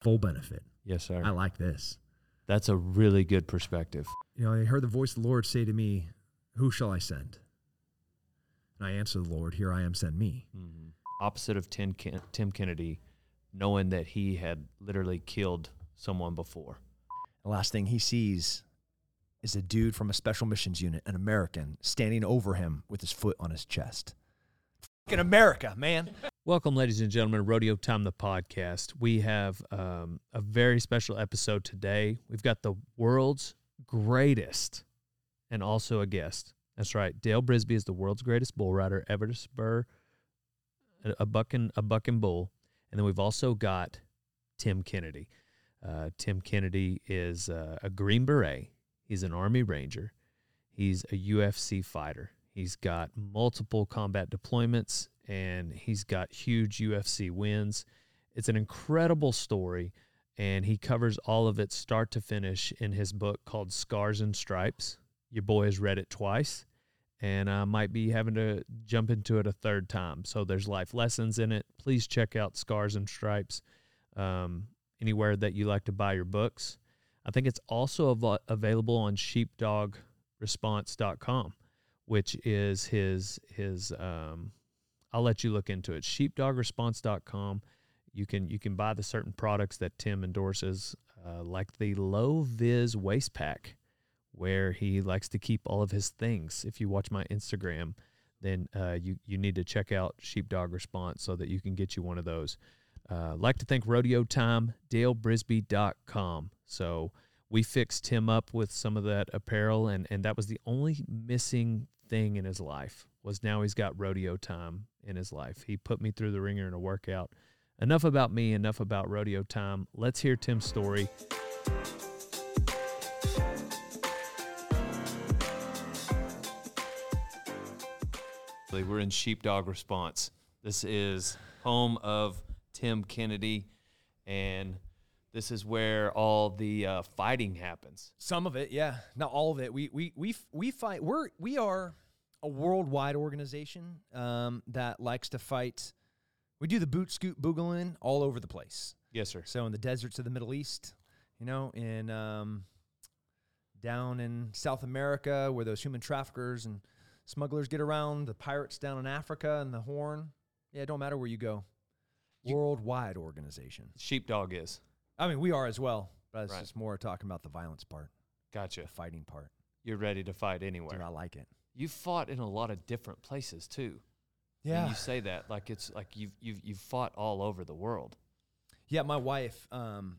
full benefit. Yes, sir. I like this. That's a really good perspective. You know, I heard the voice of the Lord say to me, Who shall I send? And I answered the Lord, Here I am, send me. Mm-hmm. Opposite of Tim, Ken- Tim Kennedy, knowing that he had literally killed someone before. The last thing he sees is a dude from a special missions unit, an American, standing over him with his foot on his chest. Fucking America, man. Welcome, ladies and gentlemen, Rodeo Time, the podcast. We have um, a very special episode today. We've got the world's greatest and also a guest. That's right. Dale Brisby is the world's greatest bull rider ever to spur a, bucking a bucking bull. And then we've also got Tim Kennedy. Uh, Tim Kennedy is uh, a Green Beret. He's an Army Ranger. He's a UFC fighter. He's got multiple combat deployments and he's got huge UFC wins. It's an incredible story, and he covers all of it start to finish in his book called Scars and Stripes. Your boy has read it twice, and I might be having to jump into it a third time. So there's life lessons in it. Please check out Scars and Stripes um, anywhere that you like to buy your books. I think it's also av- available on sheepdogresponse.com, which is his his um, I'll let you look into it. Sheepdogresponse.com. You can you can buy the certain products that Tim endorses, uh, like the Low Vis waist pack, where he likes to keep all of his things. If you watch my Instagram, then uh, you you need to check out Sheepdog Response so that you can get you one of those. Uh, like to thank Rodeo Time, DaleBrisby.com. So we fixed him up with some of that apparel, and and that was the only missing thing in his life was now he's got rodeo time in his life. He put me through the ringer in a workout. Enough about me, enough about rodeo time. Let's hear Tim's story. We're in Sheepdog Response. This is home of Tim Kennedy, and this is where all the uh, fighting happens. Some of it, yeah, not all of it. We we we we fight. We're we are a worldwide organization um, that likes to fight. We do the boot scoot boogling all over the place. Yes, sir. So in the deserts of the Middle East, you know, in um, down in South America where those human traffickers and smugglers get around, the pirates down in Africa and the Horn. Yeah, it don't matter where you go. You- Worldwide organization. Sheepdog is. I mean, we are as well, but it's Right. just more talking about the violence part, Gotcha. the fighting part. You're ready to fight anywhere. Dude, I like it. You fought in a lot of different places too. Yeah. When you say that, like it's like you've you've you've fought all over the world. Yeah, my wife, um,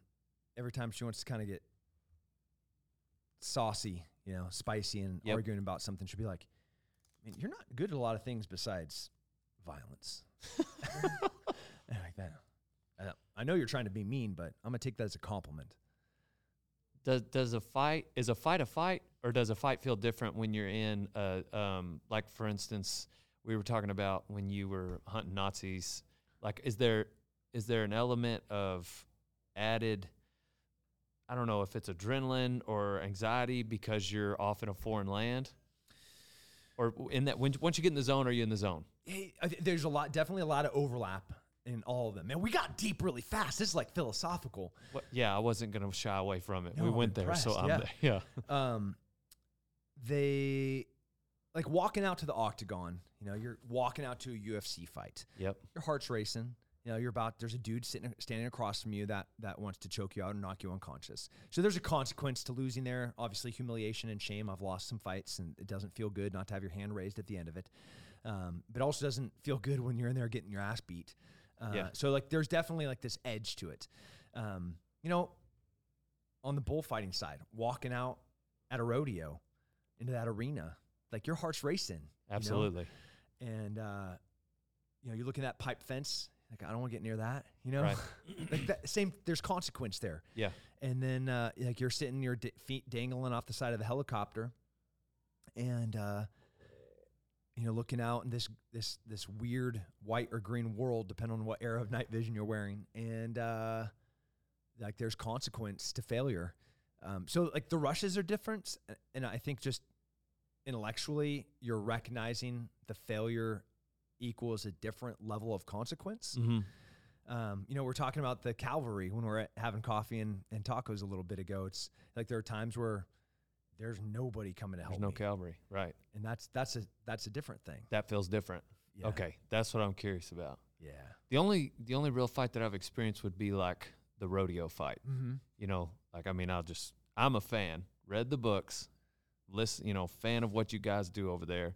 every time she wants to kind of get saucy, you know, spicy and Yep. arguing about something, she'll be like, I mean, you're not good at a lot of things besides violence. like that. I know you're trying to be mean, but I'm gonna take that as a compliment. Does does a fight is a fight a fight or does a fight feel different when you're in a um like for instance we were talking about when you were hunting Nazis like is there is there an element of added I don't know if it's adrenaline or anxiety because you're off in a foreign land? Or in that when once you get in the zone are you in the zone? Hey, there's a lot, definitely a lot of overlap in all of them. Man, we got deep really fast. This is like philosophical. What, yeah, I wasn't gonna shy away from it. No, we I'm went there, so I'm yeah. there. Yeah. um, they like walking out to the octagon. You know, you're walking out to a UFC fight. Yep. Your heart's racing. You know, you're about. There's a dude sitting standing across from you that that wants to choke you out and knock you unconscious. So there's a consequence to losing there. Obviously, humiliation and shame. I've lost some fights, and it doesn't feel good not to have your hand raised at the end of it. Um, but also doesn't feel good when you're in there getting your ass beat. Uh, Yeah. So like, there's definitely like this edge to it. Um, you know, on the bullfighting side, walking out at a rodeo into that arena, like your heart's racing. you know? Absolutely. And uh, you know, you're looking at that pipe fence. Like I don't want to get near that. You know, Right. like that same. There's consequence there. Yeah. And then uh, like you're sitting, your d- feet dangling off the side of the helicopter, and uh, you know, looking out in this this this weird white or green world, depending on what era of night vision you're wearing, and uh, like there's consequence to failure. Um, so like the rushes are different, and I think just intellectually you're recognizing the failure equals a different level of consequence. Mm-hmm. Um, you know, we're talking about the cavalry when we're at having coffee and, and tacos a little bit ago. It's like there are times where there's nobody coming to help There's no me, cavalry, right? and that's that's a that's a different thing. That feels different. Yeah. Okay, that's what I'm curious about. Yeah. The only the only real fight that I've experienced would be like the rodeo fight. Mm-hmm. You know, like I mean, I'll just I'm a fan. Read the books, listen. You know, fan of what you guys do over there.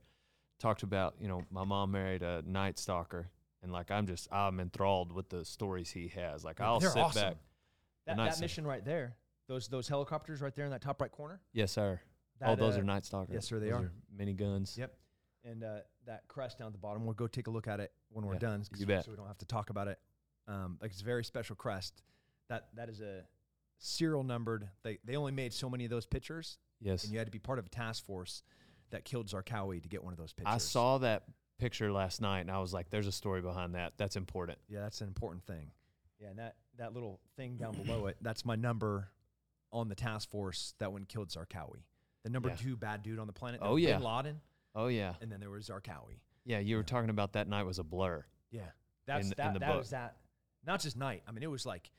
Talked about you know my mom married a night stalker, and like I'm just I'm enthralled with the stories he has. Like I'll They're sit awesome. back. That, that mission right there, those those helicopters right there in that top right corner. Yes, sir. That, oh, those uh, are night stalkers. yes, sir, they Those are. miniguns. Yep. And uh, that crest down at the bottom, we'll go take a look at it when we're Yeah, done. you bet. So we don't have to talk about it. Um, like it's a very special crest. That that is a serial numbered. They they only made so many of those pictures, Yes. and you had to be part of a task force that killed Zarqawi to get one of those pictures. I saw that picture last night, and I was like, "There's a story behind that. That's important." Yeah, that's an important thing. Yeah, and that that little thing down below it, that's my number on the task force that one killed Zarqawi. The number Yeah. two bad dude on the planet. Oh, yeah. Bin Laden, Oh yeah, and then there was Zarqawi. yeah. You were Yeah. talking about that night was a blur. Yeah, that's In- in that. the that book. was that. Not just night. I mean, it was like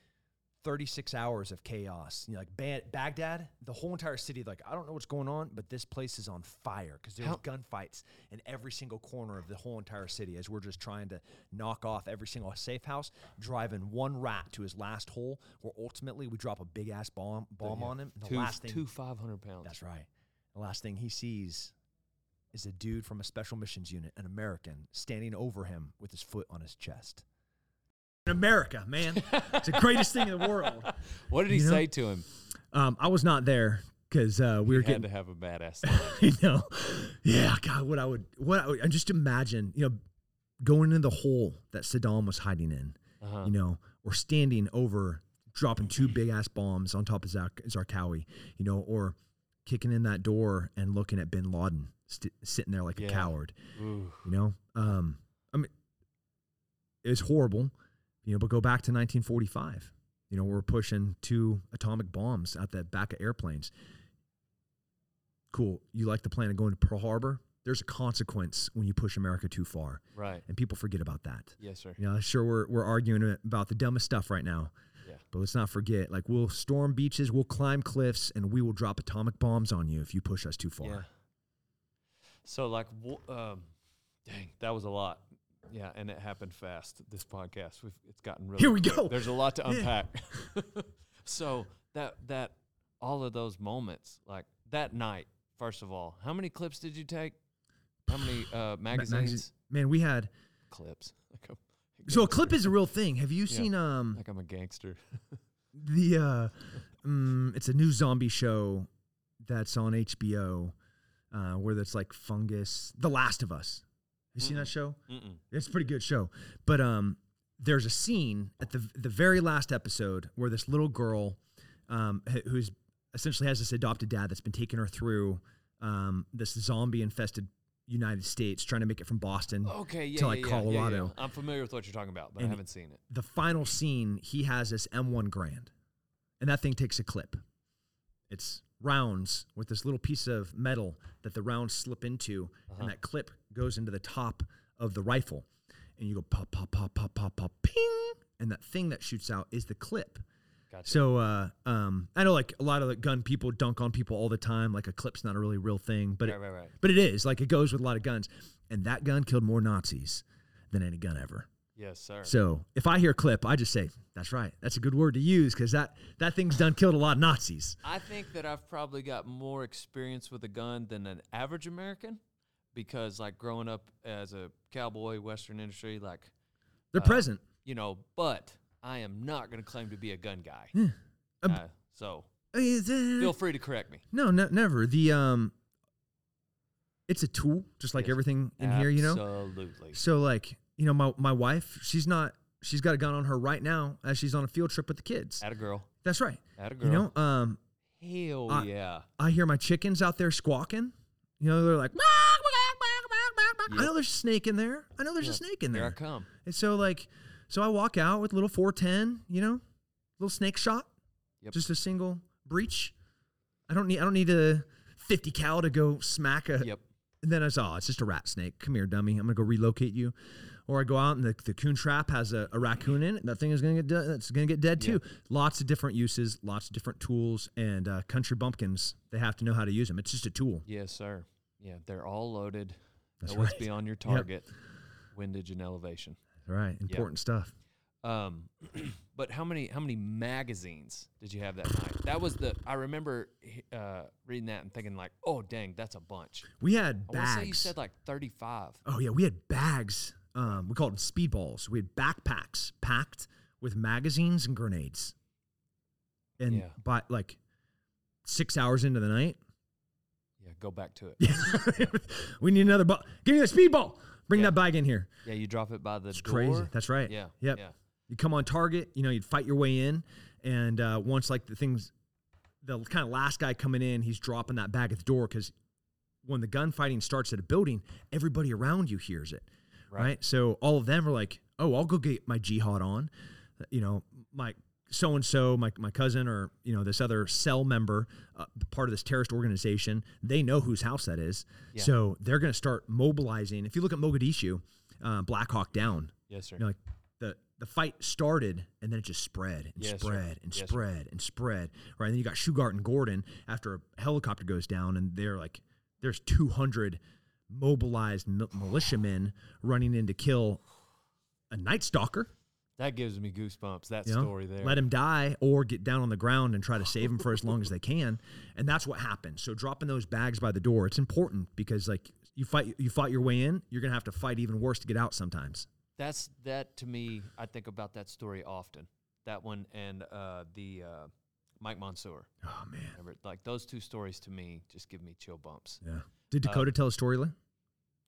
36 hours of chaos. You know, like ba- Baghdad, the whole entire city. Like, I don't know what's going on, but this place is on fire because there's How- gunfights in every single corner of the whole entire city. As we're just trying to knock off every single safe house, driving one rat to his last hole, where ultimately we drop a big ass bomb bomb Yeah. on him. And the two last thing, two five hundred pounds. that's right. The last thing he sees is a dude from a special missions unit, an American, standing over him with his foot on his chest. In America, man, it's the greatest thing in the world. What did he You know? say to him? Um, I was not there because uh, we We were getting. to have a badass. you know, yeah, God, what I would, what I would, and just imagine, you know, going into the hole that Saddam was hiding in, Uh-huh. you know, or standing over, dropping two big ass bombs on top of Zar- Zarqawi, you know, or kicking in that door and looking at Bin Laden st- sitting there like Yeah. a coward, Ooh. you know. Um, I mean, it was horrible, you know. But go back to 1945. You know, we're pushing two atomic bombs at the back of airplanes. Cool. You like the plan of going to Pearl Harbor? There's a consequence when you push America too far, Right. and people forget about that. Yes, sir. You know, sure we're we're arguing about the dumbest stuff right now. Yeah. But let's not forget, like we'll storm beaches, we'll climb cliffs, and we will drop atomic bombs on you if you push us too far. Yeah. So like, um, dang, that was a lot. Yeah, and it happened fast. This podcast, We've, it's gotten really. Here we quick. go. There's a lot to Yeah. unpack. so that that all of those moments, like that night. First of all, how many clips did you take? How many uh, magazines? Man, we had Clips. Like I'm so a clip is a real thing. Have you Yeah. seen um like I'm a gangster. the uh um, it's a new zombie show that's on HBO uh where that's like fungus the last of us you seen that show Mm-mm. it's a pretty good show but um there's a scene at the the very last episode where this little girl um who's essentially has this adopted dad that's been taking her through um this zombie infested United States trying to make it from Boston Okay, yeah, to, like, yeah, yeah, yeah. Colorado. I'm familiar with what you're talking about, but I haven't seen it. the final scene, he has this M1 Garand, and that thing takes a clip. It's rounds with this little piece of metal that the rounds slip into, Uh-huh. and that clip goes into the top of the rifle, and you go pop, pop, pop, pop, pop, pop, ping, and that thing that shoots out is the clip. Gotcha. So, uh, um, I know like a lot of the gun people dunk on people all the time. Like a clip's not a really real thing, but right, it, right, right. but it is like it goes with a lot of guns, and that gun killed more Nazis than any gun ever. Yes, sir. So if I hear clip, I just say, that's right. That's a good word to use because that, that thing's done killed a lot of Nazis. I think that I've probably got more experience with a gun than an average American because, like, growing up as a cowboy, Western industry, like, They're Uh, present. you know, but I am not going to claim to be a gun guy. Yeah. Um, Uh, so Uh, feel free to correct me. no, no, never. The um, it's a tool, just like Yes. everything in here, you know. Absolutely. So like, you know, my my wife, she's not, she's got a gun on her right now as she's on a field trip with the kids. At a girl. That's right. At a girl. You know, um, Hell I- yeah. I hear my chickens out there squawking. You know, they're like, I Yep. know there's a snake in there. I know there's Yeah. a snake in Here I there. come. And so like, so I walk out with a little 410, you know, little snake shot, Yep. just a single breach. I don't need I don't need a 50 cal to go smack a. Yep. And then I saw, oh, it's just a rat snake. Come here, dummy. I'm gonna go relocate you. Or I go out and the, the coon trap has a, a raccoon in it. That thing is gonna get de- that's gonna get dead too. Lots of different uses, lots of different tools, and uh, country bumpkins. They have to know how to use them. It's just a tool. Yes, sir. Yeah, they're all loaded. That's know what's beyond your target, windage and elevation. Right, important stuff. Um, but how many how many magazines did you have that night? That was the I remember uh, reading that and thinking like, oh dang, that's a bunch. We had bags. I want say you said like thirty five. Oh yeah, we had bags. Um, we called them speedballs. We had backpacks packed with magazines and grenades. And Yeah. by like six hours into the night, Yeah, go back to it. yeah, we need another ball. Give me the speedball. Bring Yeah. that bag in here. Yeah, you drop it by the It's door. crazy. That's right. Yeah. Yep. Yeah. You come on target. You know, you'd fight your way in, and uh, once like the things, the kind of last guy coming in, he's dropping that bag at the door because when the gunfighting starts at a building, everybody around you hears it, Right. right? So all of them are like, "Oh, I'll go get my jihad on," you know, my so and so, my my cousin, or you know, this other cell member, uh, part of this terrorist organization. They know whose house that is, Yeah. so they're going to start mobilizing. If you look at Mogadishu, uh, Black Hawk Down, Yes, sir. you know, like the the fight started and then it just spread and Yes, sir. spread and Yes, sir. spread and spread. Right, and then you got Shugart and Gordon after a helicopter goes down, and they're like, there's 200 mobilized mil- militiamen running in to kill a night stalker. That gives me goosebumps. That You know, story there. let him die or get down on the ground and try to save him for as long as they can, and that's what happened. So dropping those bags by the door, it's important because like you fight, you fought your way in, you're gonna have to fight even worse to get out sometimes. That's that to me. I think about that story often. That one and uh, the uh, Mike Monsoor. Oh man, like those two stories to me just give me chill bumps. yeah. Did Uh, Dakota tell a story? Lee?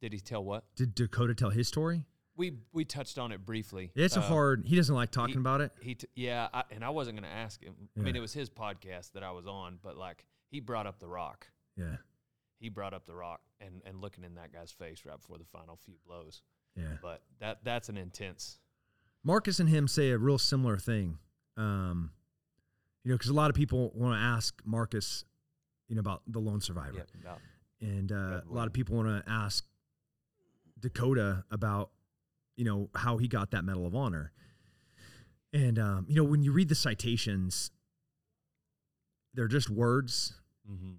Did he tell what? Did Dakota tell his story? We we touched on it briefly. It's a Uh, hard. He doesn't like talking he- about it. He t- yeah, I, and I wasn't gonna ask him. I mean, it was his podcast that I was on, but like he brought up the Rock. Yeah, He brought up the Rock, and and looking in that guy's face right before the final few blows. yeah. But that that's an intense. Marcus and him say a real similar thing. Um, you know, because a lot of people want to ask Marcus, you know, about the lone survivor, Yeah, about- and uh, a lot of people want to ask Dakota about, you know, how he got that Medal of Honor. And um, you know, when you read the citations, they're just words. mhm,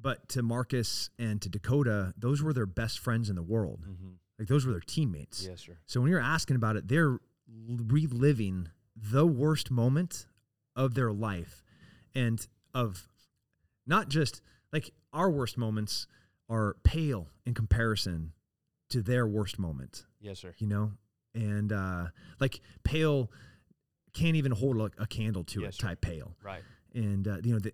But to Marcus and to Dakota, those were their best friends in the world. mhm. Like those were their teammates. Yes, sir. So when you're asking about it, they're reliving the worst moment of their life and of not just like our worst moments are pale in comparison to their worst moment, Yes, sir. you know? And uh like pale can't even hold a, a candle to Yes, it sir. type pale. Right. And uh, you know, the,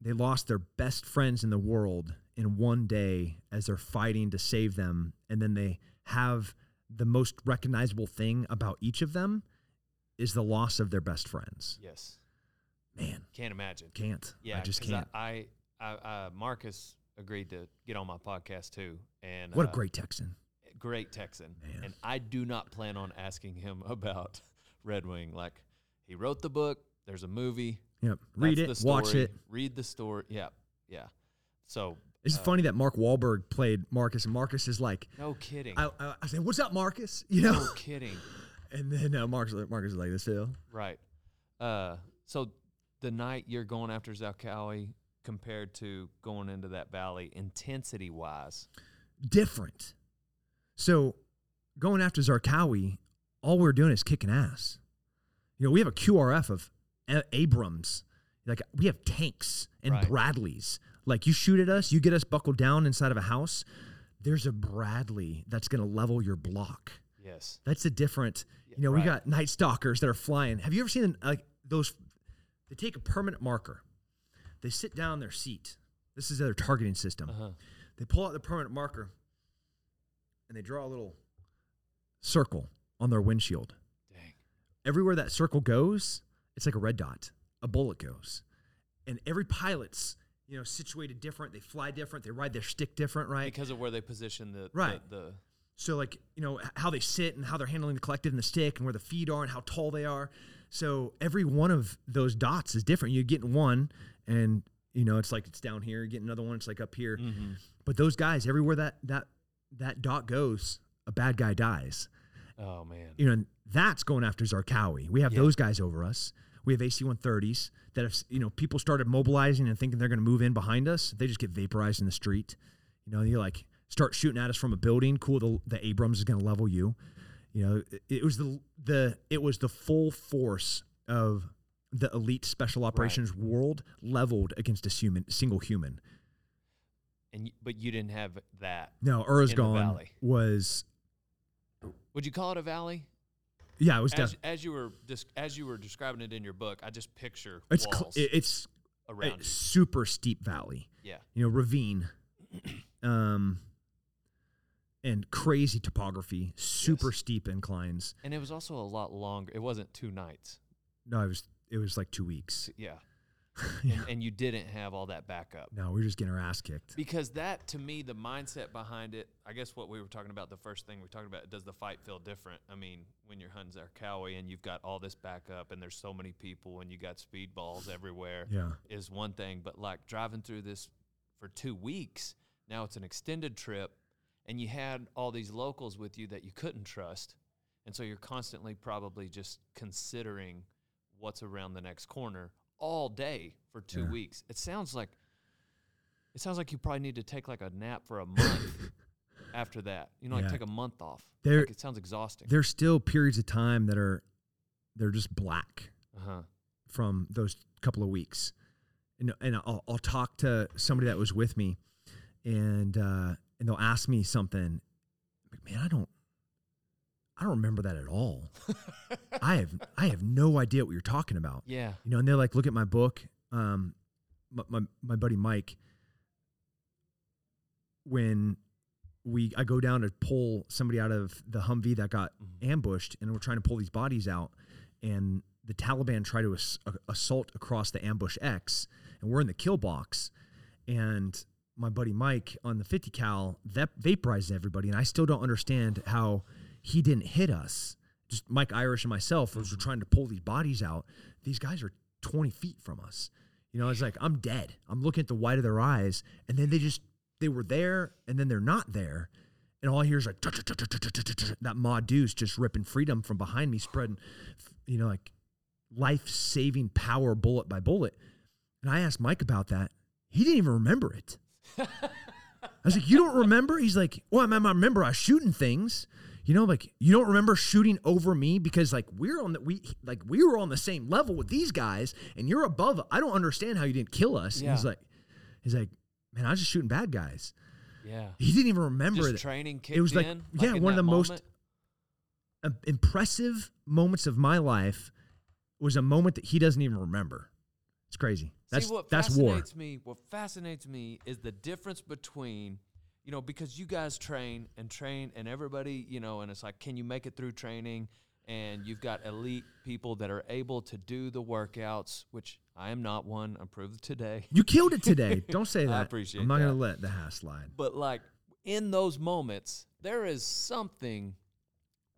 they lost their best friends in the world in one day as they're fighting to save them, and then they have the most recognizable thing about each of them is the loss of their best friends. Yes. Man, Can't imagine. can't. Yeah, I just can't. I, I, I, uh, Marcus agreed to get on my podcast too, and what a uh, great Texan. great Texan. Man. And I do not plan on asking him about Red Wing. Like he wrote the book. There's a movie. Yep. Read that's it, the watch story, it. Read the story. Yeah, yeah. So It's uh, funny that Mark Wahlberg played Marcus, and Marcus is like, No kidding. I, I, I said, "What's up, Marcus?" You know, no kidding. and then uh, Marcus, Marcus is like, "This Phil." Right. Uh, so the night you're going after Zarqawi compared to going into that valley, intensity wise, different. So going after Zarqawi, all we're doing is kicking ass. You know, we have a QRF of Abrams. Like we have tanks and Right. Bradleys. Like you shoot at us, you get us buckled down inside of a house. There's a Bradley that's going to level your block. yes. That's a different. You know, we got night stalkers that are flying. Have you ever seen like those? They take a permanent marker. They sit down in their seat. This is their targeting system. Uh-huh. They pull out the permanent marker and they draw a little circle on their windshield. Dang. Everywhere that circle goes, it's like a red dot. A bullet goes. And every pilot's, you know, situated different. They fly different. They ride their stick different, right? Because of where they position the Right. the, the So like, you know, how they sit and how they're handling the collective and the stick and where the feet are and how tall they are. So every one of those dots is different. You're getting one and you know, it's like it's down here, get another one, it's like up here. Mhm. But those guys, everywhere that that that dot goes, a bad guy dies. Oh man. You know, and that's going after Zarqawi. We have Yeah. those guys over us. We have AC 130s that have, you know, people started mobilizing and thinking they're going to move in behind us. They just get vaporized in the street. You know, you like start shooting at us from a building. Cool, the, the Abrams is going to level you. You know, it, it was the the it was the full force of the elite special operations world leveled against a human single human. And but you didn't have that. No, valley. was Would you call it a valley? yeah, it was As, def- as you were dis- as you were describing it in your book, I just picture it's cl- it's a around super steep valley. Yeah. you know, ravine, um, and crazy topography, super Yes. steep inclines. And it was also a lot longer. It wasn't two nights. No, it was it was like two weeks. Yeah. Yeah. And, and you didn't have all that backup. No, we were just getting our ass kicked. Because that, to me, the mindset behind it, I guess what we were talking about, the first thing we talked about, does the fight feel different? I mean, when you're hunting Zarqawi and you've got all this backup and there's so many people and you got speedballs everywhere, Yeah, is one thing. But like driving through this for two weeks, now it's an extended trip, and you had all these locals with you that you couldn't trust. And so you're constantly probably just considering what's around the next corner all day for two Yeah. weeks. It sounds like it sounds like you probably need to take like a nap for a month after that. You know, like take a month off. There- like it sounds exhausting. there's still periods of time that are they're just black Uh huh. from those couple of weeks, and and I'll, I'll talk to somebody that was with me, and uh, and they'll ask me something. Like, man, I don't. I don't remember that at all. I have I have no idea what you're talking about. Yeah. you know, and they're like, look at my book. Um, my, my, my buddy Mike, when we, I go down to pull somebody out of the Humvee that got Mhm. ambushed and we're trying to pull these bodies out and the Taliban try to ass- assault across the ambush X and we're in the kill box and my buddy Mike on the 50 cal that vaporizes everybody and I still don't understand how he didn't hit us. Just Mike Irish and myself as we're trying to pull these bodies out. These guys are 20 feet from us. You know, it's like I'm dead. I'm looking at the white of their eyes, and then they just they were there, and then they're not there, and all I hear is like that Ma Deuce just ripping freedom from behind me, spreading, you know, like life saving power bullet by bullet. And I asked Mike about that. He didn't even remember it. I was like, "You don't remember?" He's like, "Well, I remember, I remember I was shooting things." You know, like you don't remember shooting over me because like we're on the we like we were on the same level with these guys, and you're above. I don't understand how you didn't kill us. And He's like, he's like, man, I was just shooting bad guys. Yeah. He didn't even remember Just that. training kicked it was like in. yeah, in one of the most moment? uh, impressive moments of my life was a moment that he doesn't even remember. It's crazy. That's See, what that's war. fascinates me. What fascinates me is the difference between, you know, because you guys train and train, and everybody, you know, and it's like, can you make it through training? And you've got elite people that are able to do the workouts, which I am not one. I'm proved today. You killed it today. Don't say that. I appreciate I'm not gonna let the hash slide. But like in those moments, there is something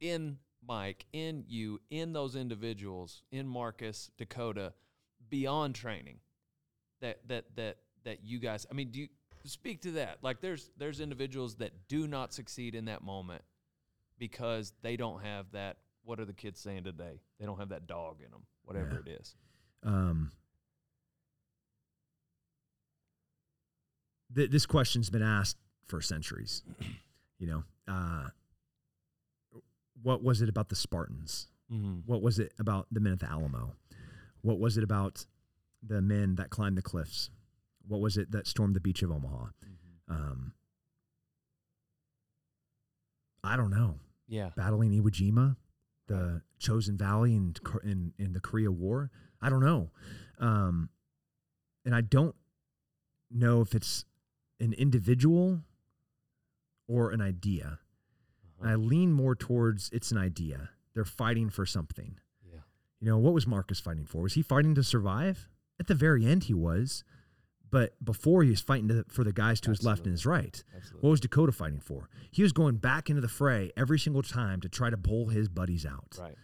in Mike, in you, in those individuals, in Marcus, Dakota, beyond training. That that that that you guys. I mean, do you speak to that? Like, there's there's individuals that do not succeed in that moment because they don't have that. What are the kids saying today? They don't have that dog in them, whatever it is. Um, th- this question's been asked for centuries. You know, uh, what was it about the Spartans? Mm-hmm. What was it about the men at the Alamo? What was it about the men that climbed the cliffs? What was it that stormed the beach of Omaha? Um, I don't know. Yeah. Battling Iwo Jima, the Chosin Valley in, in in the Korea War. I don't know, um, and I don't know if it's an individual or an idea. And I lean more towards it's an idea. They're fighting for something. Yeah. You know, what was Marcus fighting for? Was he fighting to survive? At the very end, he was. But before, he was fighting to, for the guys to his left and his right. Absolutely. What was Dakota fighting for? He was going back into the fray every single time to try to pull his buddies out. Right.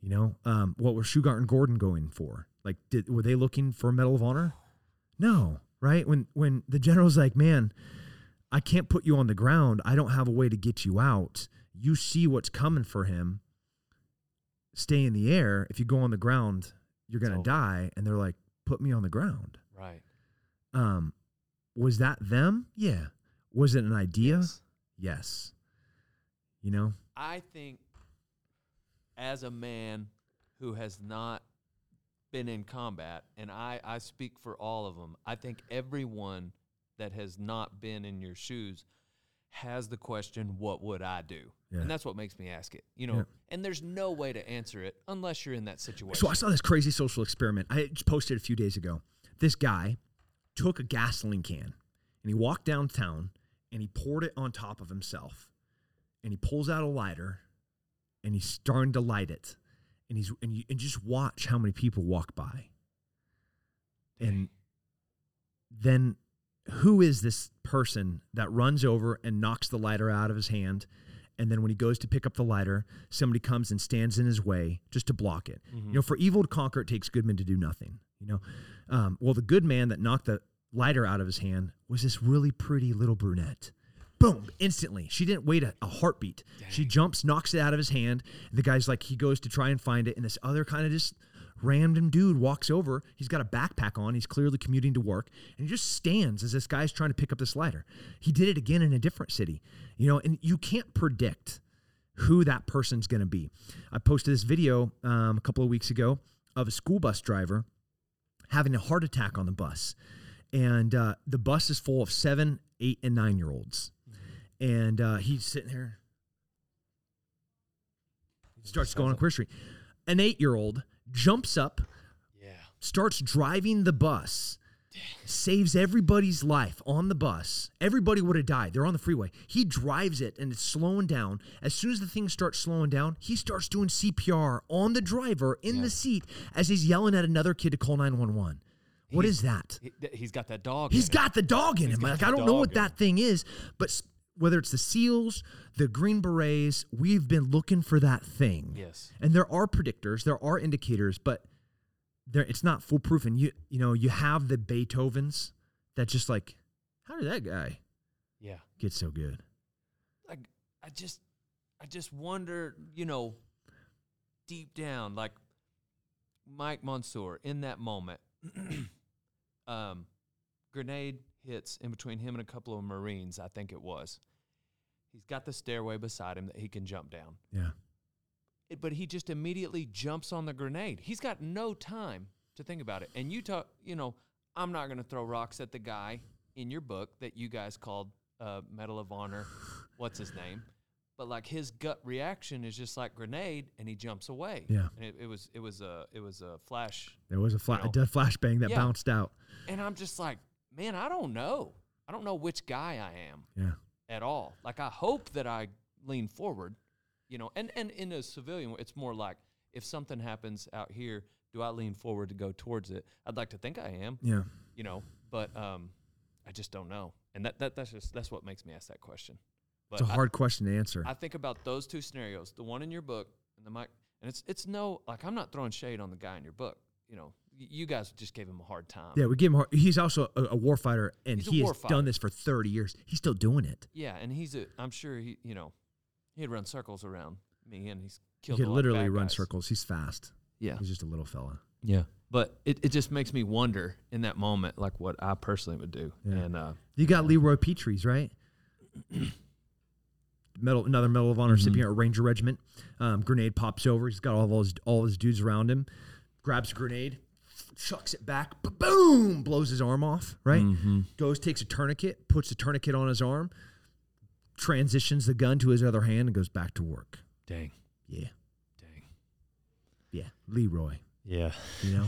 You know, um, what were Shugart and Gordon going for? Like, did were they looking for a Medal of Honor? No, right? When when the general's like, "Man, I can't put you on the ground. I don't have a way to get you out. you see what's coming for him. Stay in the air. If you go on the ground, you're gonna die. And they're like, put me on the ground. Right. Um, was that them? Yeah. Was it an idea? Yes. Yes. You know? I think as a man who has not been in combat, and I, I speak for all of them, I think everyone that has not been in your shoes has the question, what would I do? Yeah. And that's what makes me ask it, you know. Yeah. And there's no way to answer it unless you're in that situation. So I saw this crazy social experiment. I just posted a few days ago. This guy took a gasoline can and he walked downtown and he poured it on top of himself. And he pulls out a lighter and he's starting to light it. And he's and you and just watch how many people walk by. And then who is this person that runs over and knocks the lighter out of his hand? And then when he goes to pick up the lighter, somebody comes and stands in his way just to block it. Mhm. You know, for evil to conquer, it takes good men to do nothing. You know, um, well, the good man that knocked the lighter out of his hand was this really pretty little brunette. Boom! Instantly, she didn't wait a, a heartbeat. She jumps, knocks it out of his hand. And the guy's like, he goes to try and find it, and this other kind of just random dude walks over. He's got a backpack on. He's clearly commuting to work, and he just stands as this guy's trying to pick up this lighter. He did it again in a different city. You know, and you can't predict who that person's going to be. I posted this video um, a couple of weeks ago of a school bus driver having a heart attack on the bus. And uh, the bus is full of seven, eight, and nine year olds. And uh, he's sitting there. He starts going on Queer Street. An eight year old jumps up, yeah. starts driving the bus, saves everybody's life on the bus. Everybody would have died. They're on the freeway. He drives it and it's slowing down. As soon as the thing starts slowing down, he starts doing CPR on the driver in Yeah. the seat as he's yelling at another kid to call 911. What He's- is that? He, he's got that dog. He's got the dog in He's him. Like I don't know what that thing is, but whether it's the SEALs, the Green Berets, we've been looking for that thing. Yes. And there are predictors, there are indicators, but there it's not foolproof. And you you know you have the Beethovens that just like, how did that guy Yeah. get so good? like I just I just wonder, you know, deep down, like Mike Monsoor in that moment, um, grenade hits in between him and a couple of Marines, I think it was. He's got the stairway beside him that he can jump down. Yeah, but he just immediately jumps on the grenade. He's got no time to think about it. And you talk, you know, I'm not going to throw rocks at the guy in your book that you guys called uh, Medal of Honor. What's his name? But like his gut reaction is just like grenade, and he jumps away. Yeah. and it, it was it was a it was a flash, there was a, fla- know. a dead flashbang that Yeah. bounced out. and I'm just like, man, I don't know. I don't know which guy I am. Yeah, at all. Like I hope that I lean forward, you know. And and in a civilian, it's more like if something happens out here, do I lean forward to go towards it? I'd like to think I am, yeah. you know, but um, I just don't know. And that, that that's just that's what makes me ask that question. But It's a hard question to answer. I, think about those two scenarios, the one in your book and the mic, and it's it's no like I'm not throwing shade on the guy in your book. You know, you guys just gave him a hard time. yeah, we give him. Hard, he's also a, a war fighter, and He's he has fighter. done this for thirty years. He's still doing it. Yeah, and he's a. I'm sure he, you know, he'd run circles around me, and he's He killed. could a lot of literally bad run guys. circles. He's fast. Yeah, He's just a little fella. yeah. But it, it just makes me wonder in that moment, like what I personally would do. Yeah. And uh, You got Leroy Petry's, right? Medal, another Medal of Honor Mhm. recipient, at Ranger Regiment. Um, grenade pops over. He's got all of his all his dudes around him. Grabs a grenade, chucks it back, boom, blows his arm off. Right. mhm. Goes, takes a tourniquet, puts the tourniquet on his arm, transitions the gun to his other hand, and goes back to work. dang, Yeah, dang, yeah, Leroy. yeah, You know,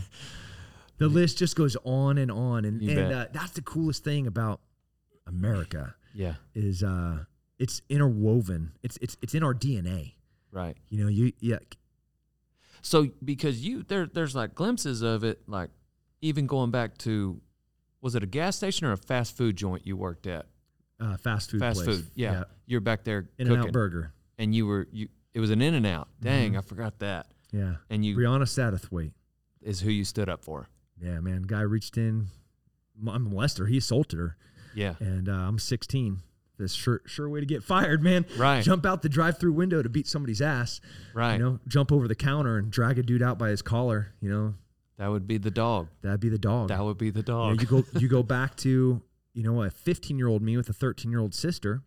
the list just goes on and on, and You and uh, that's the coolest thing about America. yeah, is uh it's interwoven. It's it's it's in our DNA. right. You know, you yeah So because you there, there's like glimpses of it, like even going back to, was it a gas station or a fast food joint you worked at? Uh, fast food fast place. food, yeah. You're back there In and Out Burger. and you were you. It was an In and Out. Dang, Mhm. I forgot that. Yeah. And you Brianna Satterthwaite. is who you stood up for. Yeah, man. Guy reached in. I'm a molester. He assaulted her, Yeah. and uh, I'm 16. this sure sure way to get fired, man. Right. Jump out the drive-through window to beat somebody's ass. Right. You know, jump over the counter and drag a dude out by his collar. You know, That would be the dog. that'd be the dog. That would be the You, know, dog. you go you go back to you know a 15 year old me with a 13 year old sister,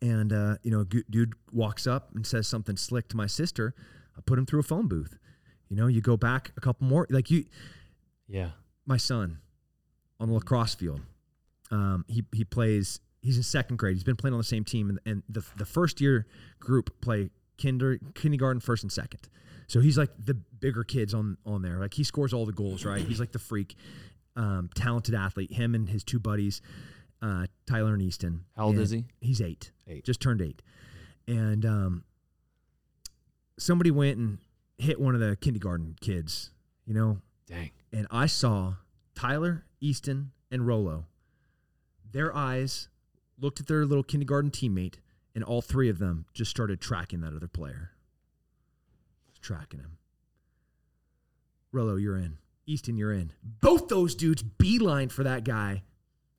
and uh, you know a dude walks up and says something slick to my sister. I put him through a phone booth. You know, you go back a couple more like you yeah. my son on the lacrosse field. Um, he he plays. He's in second grade. He's been playing on the same team, and, and the the first year group play kinder kindergarten, first and second. So he's like the bigger kids on on there. Like he scores all the goals, right? He's like the freak, um, talented athlete. Him and his two buddies, uh, Tyler and Easton. How old And is he? He's eight. Eight. Just turned eight. And um, somebody went and hit one of the kindergarten kids. You know, Dang. and I saw Tyler, Easton, and Rolo. Their eyes looked at their little kindergarten teammate, and all three of them just started tracking that other player. Just tracking him. Rolo, you're in. Easton, you're in. Both those dudes beeline for that guy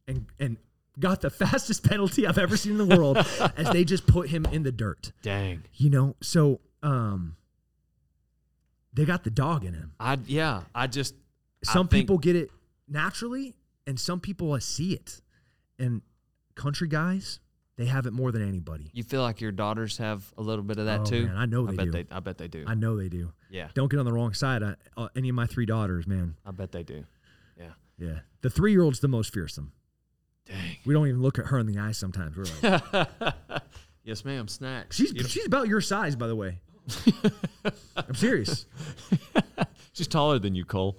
and and got the fastest penalty I've ever seen in the world as they just put him in the dirt. Dang. You know, so um they got the dog in him I yeah. I just I some think- people get it naturally and some people uh, see it and country guys they have it more than anybody you feel like your daughters have a little bit of that Oh, too. man, I know I they bet do. they. I bet they do. i know they do yeah. don't get on the wrong side I, uh, any of my three daughters man I bet they do. Yeah. yeah the three-year-old's the most fearsome Dang. we don't even look at her in the eyes sometimes we're like yes, ma'am. Snacks. she's You know- she's about your size by the way i'm serious She's taller than you, Cole.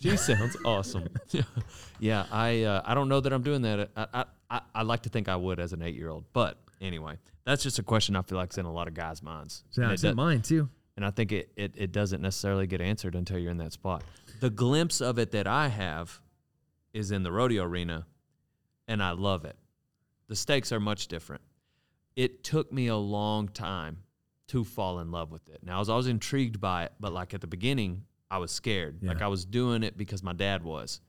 She sounds awesome. Yeah, yeah. I uh, I don't know that I'm doing that. I, I I I like to think I would as an eight year old, but anyway, that's just a question I feel like is in a lot of guys' minds. Yeah, it's it that's mine too and I think it, it it doesn't necessarily get answered until you're in that spot. The glimpse of it that I have is in the rodeo arena, and I love it. The stakes are much different. It took me a long time to fall in love with it. Now, I was always intrigued by it, but like at the beginning, I was scared. Yeah. Like I was doing it because my dad was,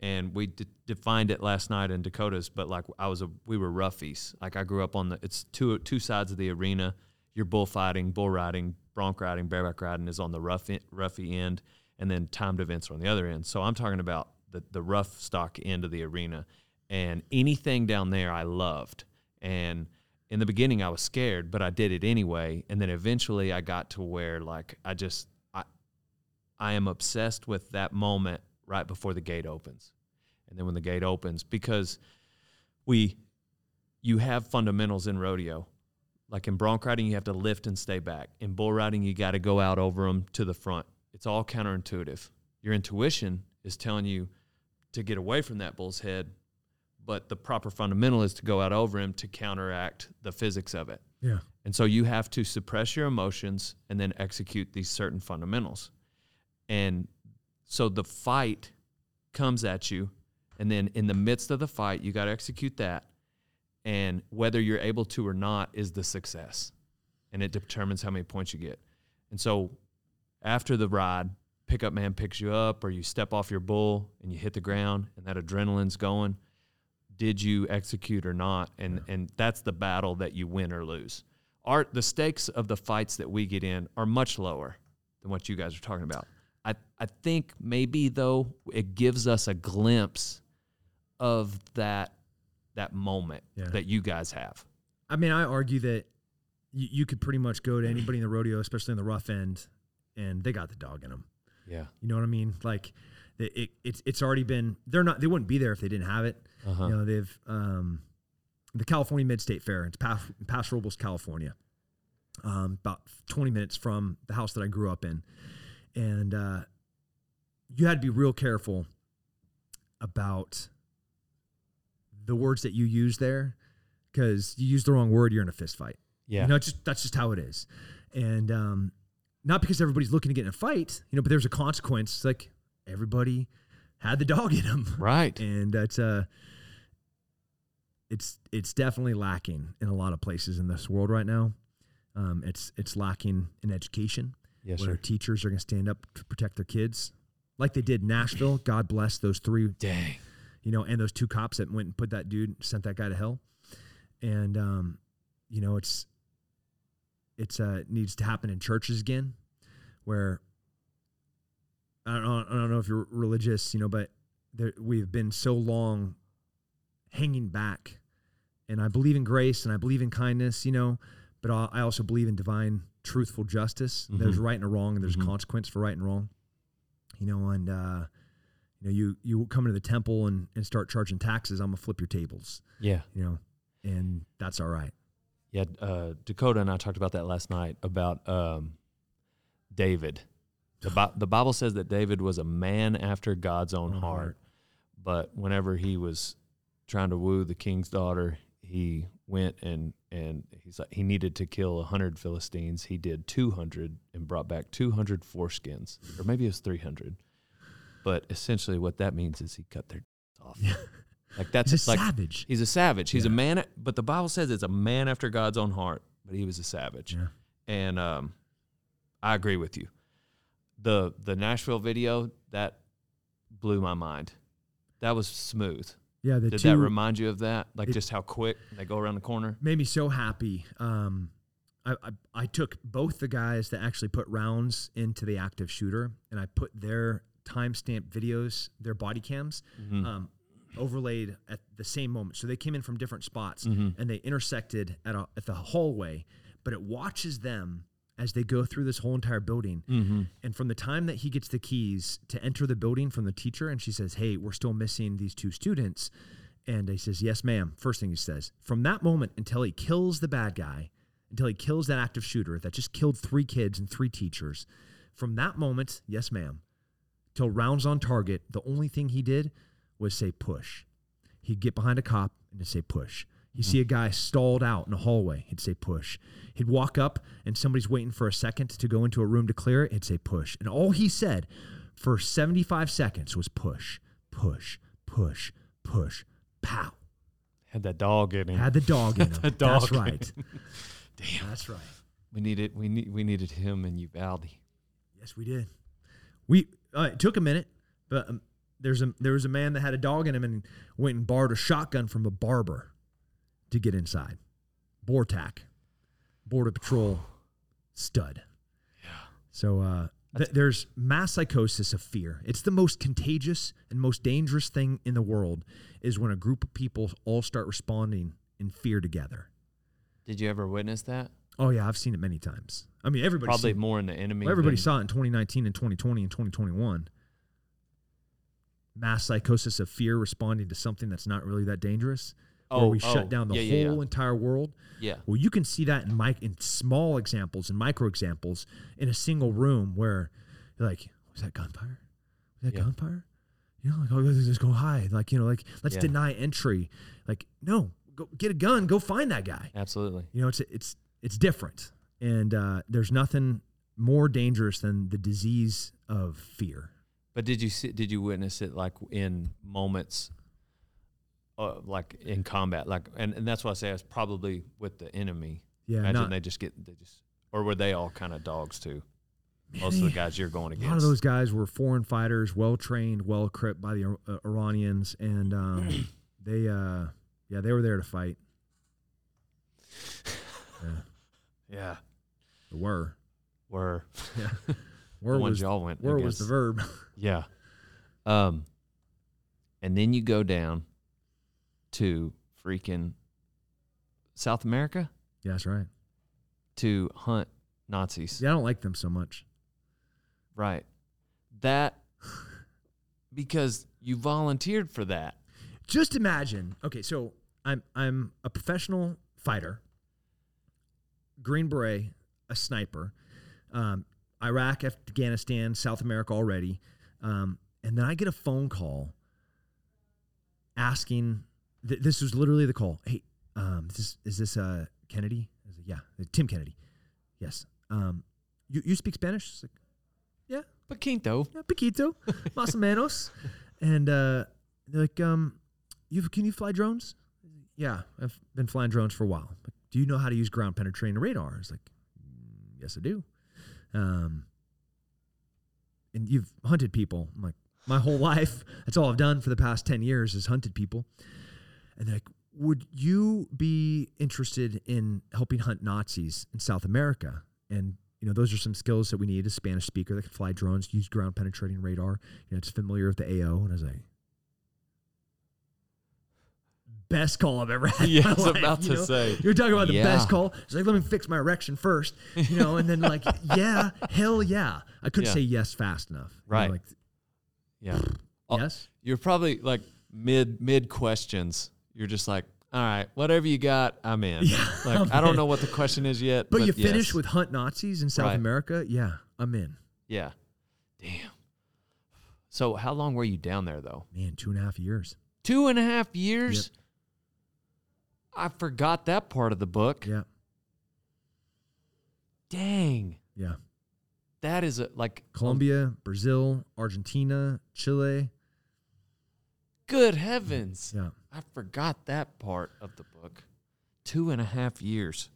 and we d- defined it last night in Dakotas. But like I was a, we were roughies. Like I grew up on the, it's two two sides of the arena. You're bullfighting, bull riding, bronc riding, bareback riding is on the rough roughy end, and then timed events are on the other end. So I'm talking about the the rough stock end of the arena, and anything down there I loved. And in the beginning I was scared, but I did it anyway. And then eventually I got to where like I just I I am obsessed with that moment right before the gate opens. And then when the gate opens, because we you have fundamentals in rodeo. Like in bronc riding, you have to lift and stay back. In bull riding, you got to go out over them to the front. It's all counterintuitive. Your intuition is telling you to get away from that bull's head, but the proper fundamental is to go out over him to counteract the physics of it. yeah And so you have to suppress your emotions and then execute these certain fundamentals. And so the fight comes at you. And then in the midst of the fight, you got to execute that. And whether you're able to or not is the success. And it determines how many points you get. And so after the ride, pickup man picks you up or you step off your bull and you hit the ground and that adrenaline's going. Did you execute or not? And and that's the battle that you win or lose. Our the stakes of the fights that we get in are much lower than what you guys are talking about. I, I think maybe though it gives us a glimpse of that that moment Yeah. that you guys have. I mean, I argue that you, you could pretty much go to anybody in the rodeo, especially in the rough end, and they got the dog in them. Yeah. You know what I mean? Like, it, it, it's it's already been. They're not. They wouldn't be there if they didn't have it. Uh-huh. You know, they've um, the California Mid State Fair. It's Paso, Paso Robles, California. Um, about 20 minutes from the house that I grew up in, and uh, you had to be real careful about the words that you use there, because you use the wrong word, you're in a fist fight. Yeah. You know, it's just that's just how it is. And um, not because everybody's looking to get in a fight, you know, but there's a consequence. It's like everybody had the dog in them. right. And it's uh it's it's definitely lacking in a lot of places in this world right now. Um, it's it's lacking in education Yes, where sir. teachers are going to stand up to protect their kids, like they did in Nashville. God bless those three Dang. You know, and those two cops that went and put that dude, sent that guy to hell. And, um, you know, it's, it's, uh, needs to happen in churches again where I don't, know, I don't know if you're religious, you know, but there, we've been so long hanging back. And I believe in grace and I believe in kindness, you know, but I also believe in divine, truthful justice. There's Mhm. right and wrong, and there's Mhm. consequence for right and wrong. You know, and uh, you know, you you come into the temple and, and start charging taxes. I'm gonna flip your tables. Yeah. You know, and that's all right. Yeah, uh, Dakota and I talked about that last night about um, David. The, Bi- the Bible says that David was a man after God's own heart, but whenever he was trying to woo the king's daughter, he went and and he's like he needed to kill a hundred Philistines. He did two hundred and brought back two hundred foreskins, or maybe it was three hundred. But essentially, what that means is he cut their off. Yeah. Like that's He's a like savage. He's a savage. He's a man, but the Bible says it's a man after God's own heart. But he was a savage, Yeah. and um, I agree with you. the The Nashville video that blew my mind. That was smooth. Yeah, Did two that remind you of that? Like It- just how quick they go around the corner. made me so happy. Um, I, I I took both the guys that actually put rounds into the active shooter, and I put their timestamp videos, their body cams, Mhm. um, overlaid at the same moment. So they came in from different spots Mhm. and they intersected at a, at the hallway, but it watches them as they go through this whole entire building. Mm-hmm. And from the time that he gets the keys to enter the building from the teacher, and she says, Hey, we're still missing these two students. And he says, Yes, ma'am. First thing he says, from that moment until he kills the bad guy, until he kills that active shooter that just killed three kids and three teachers, from that moment, yes, ma'am, till rounds on target, the only thing he did was say push. He'd get behind a cop and say push. You hmm. see a guy stalled out in a hallway, he'd say push. He'd walk up and somebody's waiting for a second to go into a room to clear it, he'd say push. And all he said for 75 seconds was push, push, push, push, pow. Had that dog in him. Had the dog in him. The That's dog in right. Damn. That's right. we needed we need we needed him and Uvalde. Yes, we did. We uh, it took a minute, but um, there's a there was a man that had a dog in him and went and borrowed a shotgun from a barber to get inside. Bortac, Border Patrol, stud. Yeah. So uh, th- there's mass psychosis of fear. It's the most contagious and most dangerous thing in the world is when a group of people all start responding in fear together. Did you ever witness that? Oh yeah, I've seen it many times. I mean, everybody Probably more in the enemy. well, everybody than- saw it in 2019 and 2020 and 2021. Mass psychosis of fear responding to something that's not really that dangerous, where Oh, we oh, shut down the yeah, whole yeah. entire world. Yeah. Well, you can see that in mic in small examples and micro examples in a single room where you're like, was that gunfire? Was that Yeah. gunfire? You know, like, oh, let's just go hide. Like, you know, like let's deny entry. Like, no, go get a gun, go find that guy. Absolutely. You know, it's it's it's different, and uh, there's nothing more dangerous than the disease of fear. But did you see, did you witness it like in moments, uh, like in combat, like and, and that's why I say it's probably with the enemy. Yeah, Imagine not, they just get they just or were they all kind of dogs too? Most of the guys you're going against. a lot of those guys were foreign fighters, well trained, well equipped by the uh, Iranians, and um, they, uh, yeah, they were there to fight. Yeah, yeah, were. were Yeah, the ones was y'all went. were was the verb. Yeah. Um, and then you go down to freaking South America yeah, that's right. to hunt Nazis. Yeah, I don't like them so much. Right. That because you volunteered for that. Just imagine. Okay, so I'm I'm a professional fighter, Green Beret, a sniper, um, Iraq, Afghanistan, South America already, um, and then I get a phone call asking. Th- this was literally the call. Hey, um, is this is this uh, Kennedy? I was like, yeah, Tim Kennedy. Yes. Um, you you speak Spanish? Like, yeah, But Quinto. yeah, poquito, más o menos. And uh, they're like, um, you can you fly drones? Yeah, I've been flying drones for a while. Like, do you know how to use ground penetrating radar? I was like, "Mm, yes, I do. Um, and you've hunted people. I'm like, my whole life. That's all I've done for the past 10 years is hunted people. And they're like, would you be interested in helping hunt Nazis in South America? And you know, those are some skills that we need. A Spanish speaker that can fly drones, use ground penetrating radar. You know, it's familiar with the AO. And I was like, best call I've ever had. Yeah, I was life, about to know? say. You're talking about the Yeah. best call. It's like, let me fix my erection first, you know, and then like, yeah, hell yeah. I couldn't Yeah. say yes fast enough. You know, Right. like, Yeah. Yes. Uh, you're probably like mid mid questions. You're just like, all right, whatever you got, I'm in. Yeah, like I'm I don't in. know what the question is yet. But, But, you finish with hunt Nazis in South Right. America. Yeah, I'm in. yeah. Damn. So how long were you down there though? Man, two and a half years. Two and a half years. I forgot that part of the book. Yeah, Dang. yeah. That is a like Colombia, Brazil, Argentina, Chile. Good heavens. Yeah. I forgot that part of the book. Two and a half years.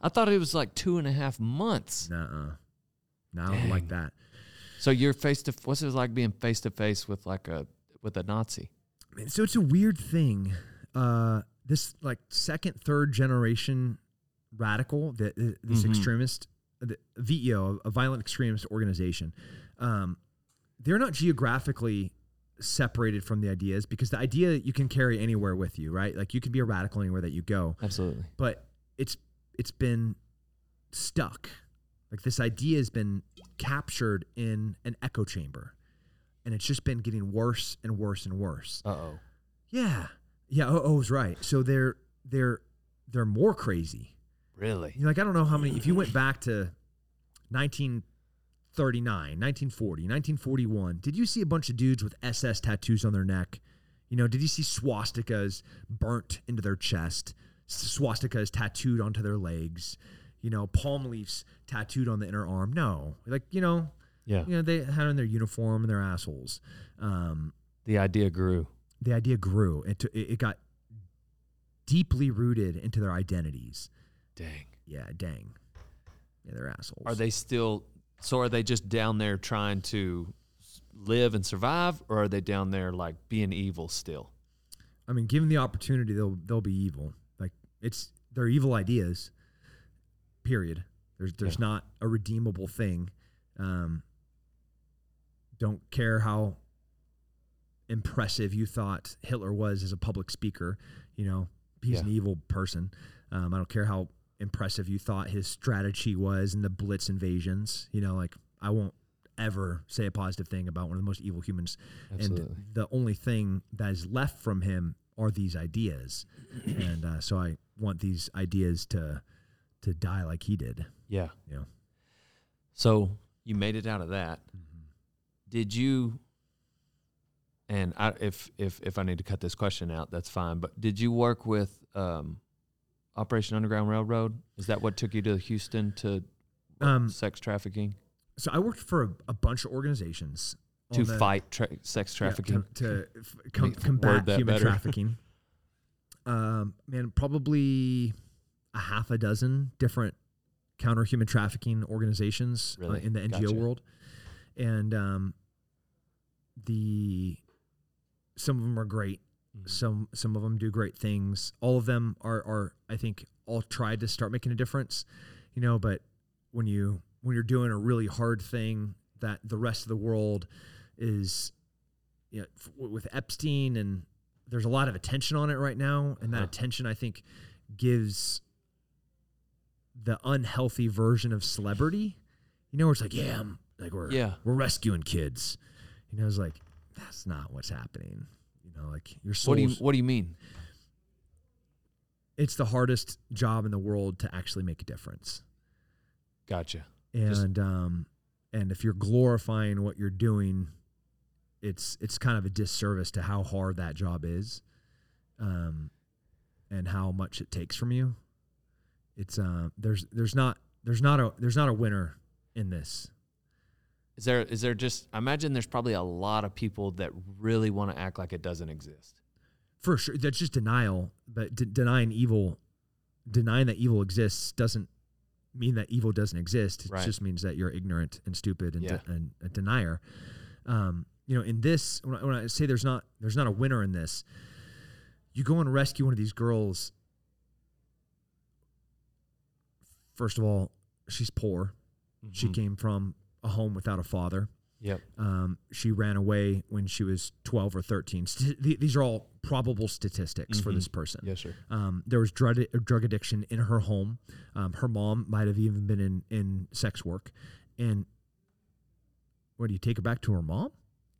I thought it was like two and a half months. Nuh-uh. No, I don't like that. So you're face to what's it like being face to face with like a with a Nazi? Man, So it's a weird thing. Uh, this like second, third generation radical, the, the- this Mhm. extremist, the VEO, a violent extremist organization. Um, they're not geographically separated from the ideas because the idea you can carry anywhere with you, right? Like you can be a radical anywhere that you go. Absolutely. but it's it's been stuck. Like this idea has been captured in an echo chamber, and it's just been getting worse and worse and worse. Uh oh. Yeah, yeah. Oh, O's right. So they're they're they're more crazy. Really? You know, like I don't know how many. If you went back to 1939, 1940, 1941, did you see a bunch of dudes with SS tattoos on their neck? You know, did you see swastikas burnt into their chest? Swastikas tattooed onto their legs? You know, palm leaves tattooed on the inner arm? No, like you know, Yeah. you know they had on their uniform and their assholes. Um, The idea grew. The idea grew. It t- it it got deeply rooted into their identities. Dang. Yeah, dang. Yeah, they're assholes. Are they still so are they just down there trying to live and survive or are they down there like being evil still? I mean, given the opportunity, they'll they'll be evil. Like it's they're evil ideas. Period. There's there's Yeah. not a redeemable thing. Um, don't care how impressive you thought Hitler was as a public speaker. You know, he's an evil person. Um, I don't care how impressive you thought his strategy was in the Blitz invasions. You know, like I won't ever say a positive thing about one of the most evil humans Absolutely. and the only thing that is left from him are these ideas and uh, so i want these ideas to to die like he did yeah. you know So you made it out of that. Did you and I, if if if I need to cut this question out, that's fine. But did you work with um, Operation Underground Railroad? Is that what took you to Houston to Um, sex trafficking so i worked for a, a bunch of organizations to the- fight tra- sex yeah, trafficking? to, to f- com- combat human better. trafficking um man probably a half a dozen different counter human trafficking organizations uh, in the ngo Gotcha. world and um the some of them are great Mhm. some some of them do great things all of them are are i think all tried to start making a difference you know but when you when you're doing a really hard thing that the rest of the world is you know f- with epstein and there's a lot of attention on it right now and that Huh. attention i think gives the unhealthy version of celebrity you know where it's like yeah I'm, like we're Yeah. we're rescuing kids you know it's like that's not what's happening you know like your soul What do you What do you mean? it's the hardest job in the world to actually make a difference. Gotcha. And Just- um and if you're glorifying what you're doing, it's it's kind of a disservice to how hard that job is. Um and how much it takes from you. It's uh there's there's not there's not a there's not a winner in this. Is there is there just I imagine there's probably a lot of people that really want to act like it doesn't exist. For sure that's just denial, but de- denying evil denying that evil exists doesn't mean that evil doesn't exist. It Right. just means that you're ignorant and stupid and, Yeah. de- and a denier. Um, you know, in this, when I, when I say there's not there's not a winner in this, you go and rescue one of these girls. First of all, she's poor. She Mhm. came from a home without a father. Yep. Um, she ran away when she was 12 or 13. St- th- these are all probable statistics for Mhm. this person. Yes, sir. Um, there was drug, drug addiction in her home. Um, her mom might have even been in, in sex work. And what do you take her back to her mom?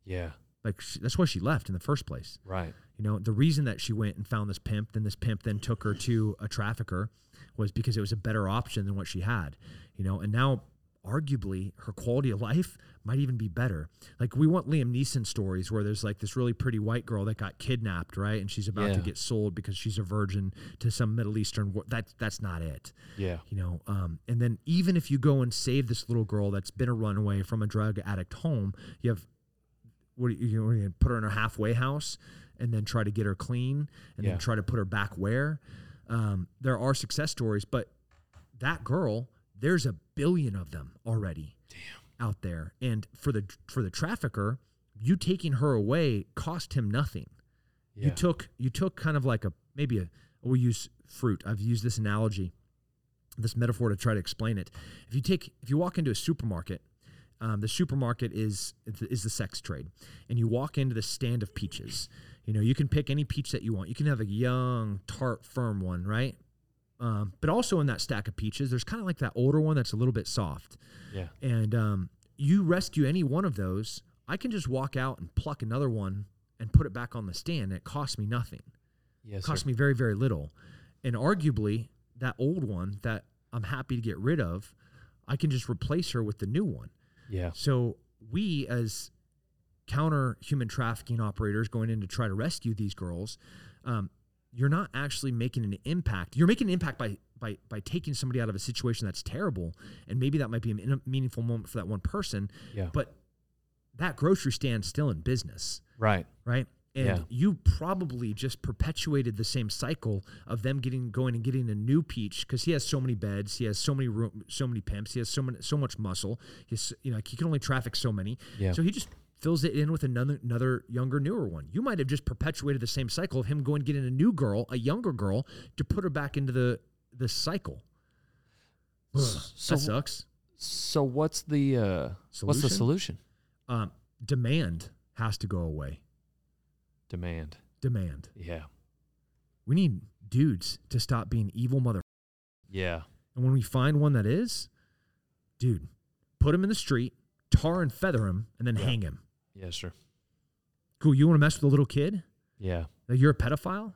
Yeah. Like she, that's why she left in the first place. Right. You know, the reason that she went and found this pimp, then this pimp then took her to a trafficker, was because it was a better option than what she had. You know, and now arguably her quality of life might even be better. Like we want Liam Neeson stories where there's like this really pretty white girl that got kidnapped, right? And she's about to get sold because she's a virgin to some Middle Eastern. War. That that's not it Yeah. you know um, and then even if you go and save this little girl that's been a runaway from a drug addict home you have what are you, you know, you put her in a halfway house and then try to get her clean and Yeah. then try to put her back where um, there are success stories but that girl there's a billion of them already out there. And for the for the trafficker you taking her away cost him nothing. Yeah. you took you took kind of like a maybe a we'll use fruit. I've used this analogy this metaphor to try to explain it. If you take if you walk into a supermarket um, the supermarket is is the sex trade. And you walk into the stand of peaches. You know you can pick any peach that you want. You can have a young tart firm one right um, but also in that stack of peaches there's kind of like that older one that's a little bit soft yeah. and um, you rescue any one of those, I can just walk out and pluck another one and put it back on the stand. It costs me nothing. Yes, It costs sir. me very, very little. And arguably, that old one that I'm happy to get rid of, I can just replace her with the new one. Yeah. So we, as counter human trafficking operators going in to try to rescue these girls, um, you're not actually making an impact. You're making an impact by by by taking somebody out of a situation that's terrible, and maybe that might be a meaningful moment for that one person. Yeah. But that grocery stand's still in business, Right. right? And Yeah. you probably just perpetuated the same cycle of them getting going and getting a new peach because he has so many beds, he has so many room, so many pimps, he has so many, so much muscle. He's you know like he can only traffic so many. Yeah. So he just fills it in with another another younger, newer one. You might have just perpetuated the same cycle of him going and getting a new girl, a younger girl, to put her back into the the cycle. Ugh, So- that sucks. So what's the uh, what's the Solution? solution? Um, demand has to go away. Demand. Demand. Yeah. We need dudes to stop being evil mother. Yeah. And when we find one that is, dude, put him in the street, tar and feather him, and then Yeah. hang him. Yes, sir. Cool. You want to mess with a little kid? Yeah. Like you're a pedophile?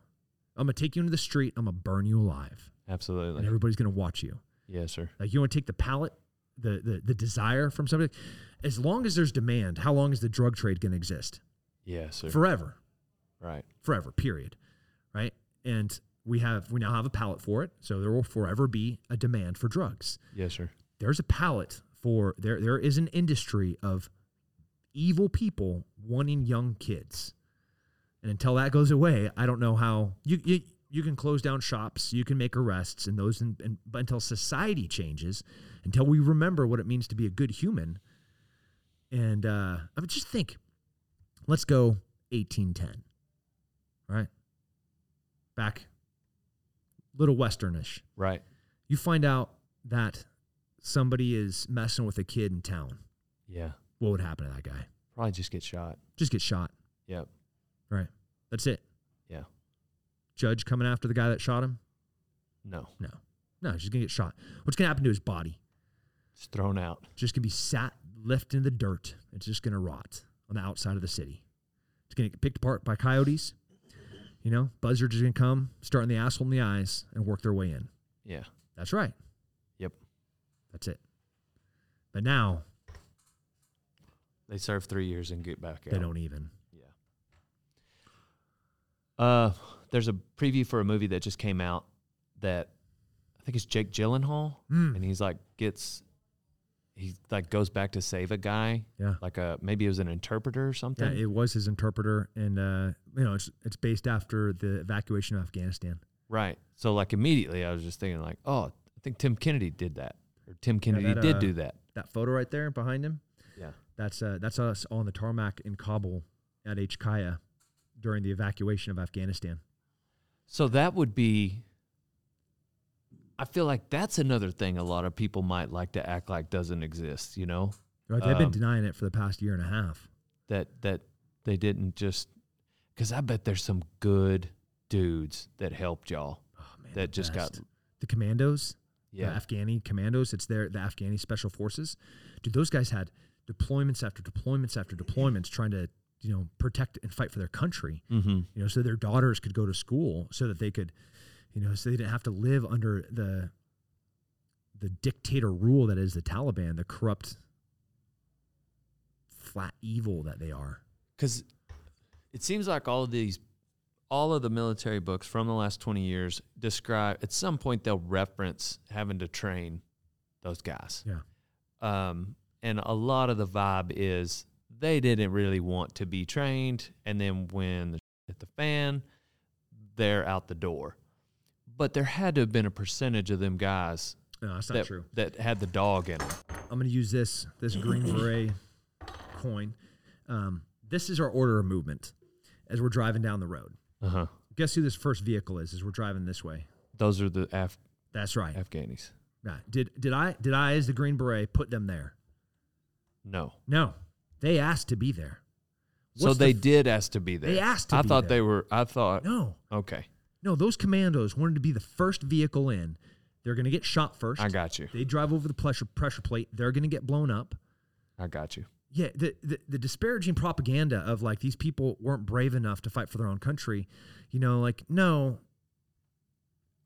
I'm gonna take you into the street. I'm gonna burn you alive, and Absolutely. everybody's gonna watch you. Yes, sir. Like you want to take the palate, the, the the desire from somebody. As long as there's demand, how long is the drug trade gonna exist? Yes, sir. Forever, right. forever. Period. Right. And we have we now have a palate for it, so there will forever be a demand for drugs. Yes, sir. there's a palette for there there is an industry of evil people wanting young kids. And until that goes away i don't know how you you, you can close down shops you can make arrests and those and, and but until society changes until we remember what it means to be a good human. And uh i would just think let's go 1810 right? Back little westernish. Right. you find out that somebody is messing with a kid in town, Yeah. What would happen to that guy? Probably just get shot. Just get shot. Yep. Right. That's it. Yeah. Judge coming after the guy that shot him? No. No. No, he's just gonna get shot. What's gonna happen to his body? It's thrown out. Just gonna be sat left in the dirt. It's just gonna rot on the outside of the city. It's gonna get picked apart by coyotes. You know, buzzards are gonna come, start in the asshole in the eyes, and work their way in. Yeah. That's right. Yep. That's it. But now They serve three years and get back out. they don't even. Yeah. Uh, there's a preview for a movie that just came out that I think it's Jake Gyllenhaal, Mm. and he's like gets he like goes back to save a guy, Yeah. like a maybe it was an interpreter or something. Yeah, it was his interpreter, and uh, you know, it's it's based after the evacuation of Afghanistan. right. So like immediately, I was just thinking like, oh, I think Tim Kennedy did that, or Tim Kennedy that, did uh, do that. That photo right there behind him, Yeah. That's uh, that's us on the tarmac in Kabul at HKIA during the evacuation of Afghanistan. So that would be. I feel like that's another thing a lot of people might like to act like doesn't exist. You know Right? They've been Um, denying it for the past year and a half. that that they didn't just because I bet there's some good dudes that helped y'all Oh man, that just got the commandos. yeah the Afghani commandos. It's their the Afghani special forces. Dude, those guys had deployments after deployments after deployments, trying to you know protect and fight for their country. mm-hmm. You know, so their daughters could go to school, so that they could, you know, so they didn't have to live under the the dictator rule that is the Taliban, the corrupt, flat evil that they are. because it seems like all of these all of the military books from the last 20 years describe at some point they'll reference having to train those guys Yeah. um, and a lot of the vibe is they didn't really want to be trained and then when the hit the fan they're out the door but there had to have been a percentage of them guys No, that's not that, true. that had the dog in them I'm going to use this this green beret coin. Um, this is our order of movement as we're driving down the road. uh-huh Guess who this first vehicle is as we're driving this way? those are the Af- That's right. afghanis Right. Did did I did I as the green beret put them there? No No. They asked to be there. so What's the they f- did ask to be there They asked to i thought there. they were i thought No. okay No, those commandos wanted to be the first vehicle in. They're going to get shot first. i got you They drive over the pressure pressure plate. They're going to get blown up. i got you Yeah, the, the the disparaging propaganda of like these people weren't brave enough to fight for their own country, you know, like no,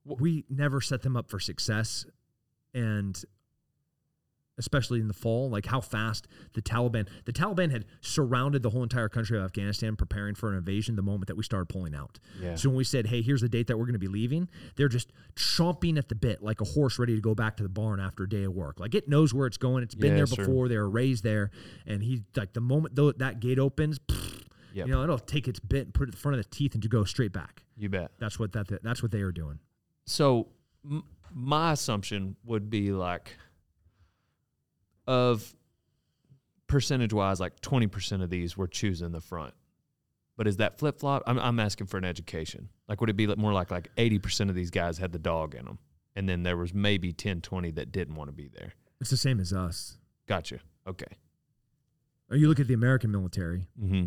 we never set them up for success, and especially in the fall, like how fast the Taliban the Taliban had surrounded the whole entire country of Afghanistan, preparing for an invasion the moment that we started pulling out. yeah So when we said, "Hey, here's the date that we're going to be leaving," they're just chomping at the bit like a horse ready to go back to the barn after a day of work. Like it knows where it's going. It's been Yeah, there sure. before. They were raised there, and he's like the moment though that gate opens, Yep. you know, it'll take its bit and put it in front of the teeth and to go straight back. you bet That's what that that's what they are doing. so m- my assumption would be like of percentage wise like 20% of these were choosing the front but is that flip flop I'm, I'm asking for an education like would it be more like like 80% of these guys had the dog in them and then there was maybe 10 20 that didn't want to be there It's the same as us. gotcha okay Or you look at the American military. mm-hmm.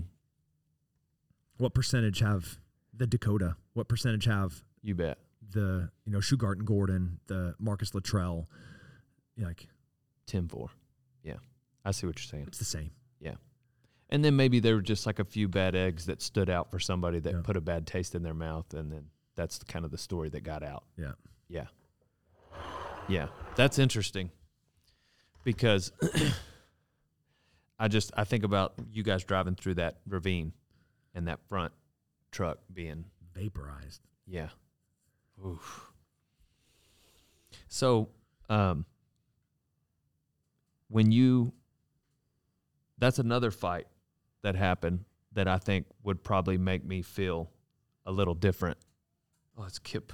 What percentage have the Dakota? What percentage have you bet the you know Shughart and Gordon, the Marcus Luttrell? Like 10 4 yeah i see what you're saying it's the same. Yeah. And then maybe there were just like a few bad eggs that stood out for somebody that Yeah. put a bad taste in their mouth and then that's kind of the story that got out Yeah. yeah yeah that's interesting because i just i think about you guys driving through that ravine and that front truck being Vaporized. yeah Oof. so um when you that's another fight that happened that I think would probably make me feel a little different. Oh, it's Kip.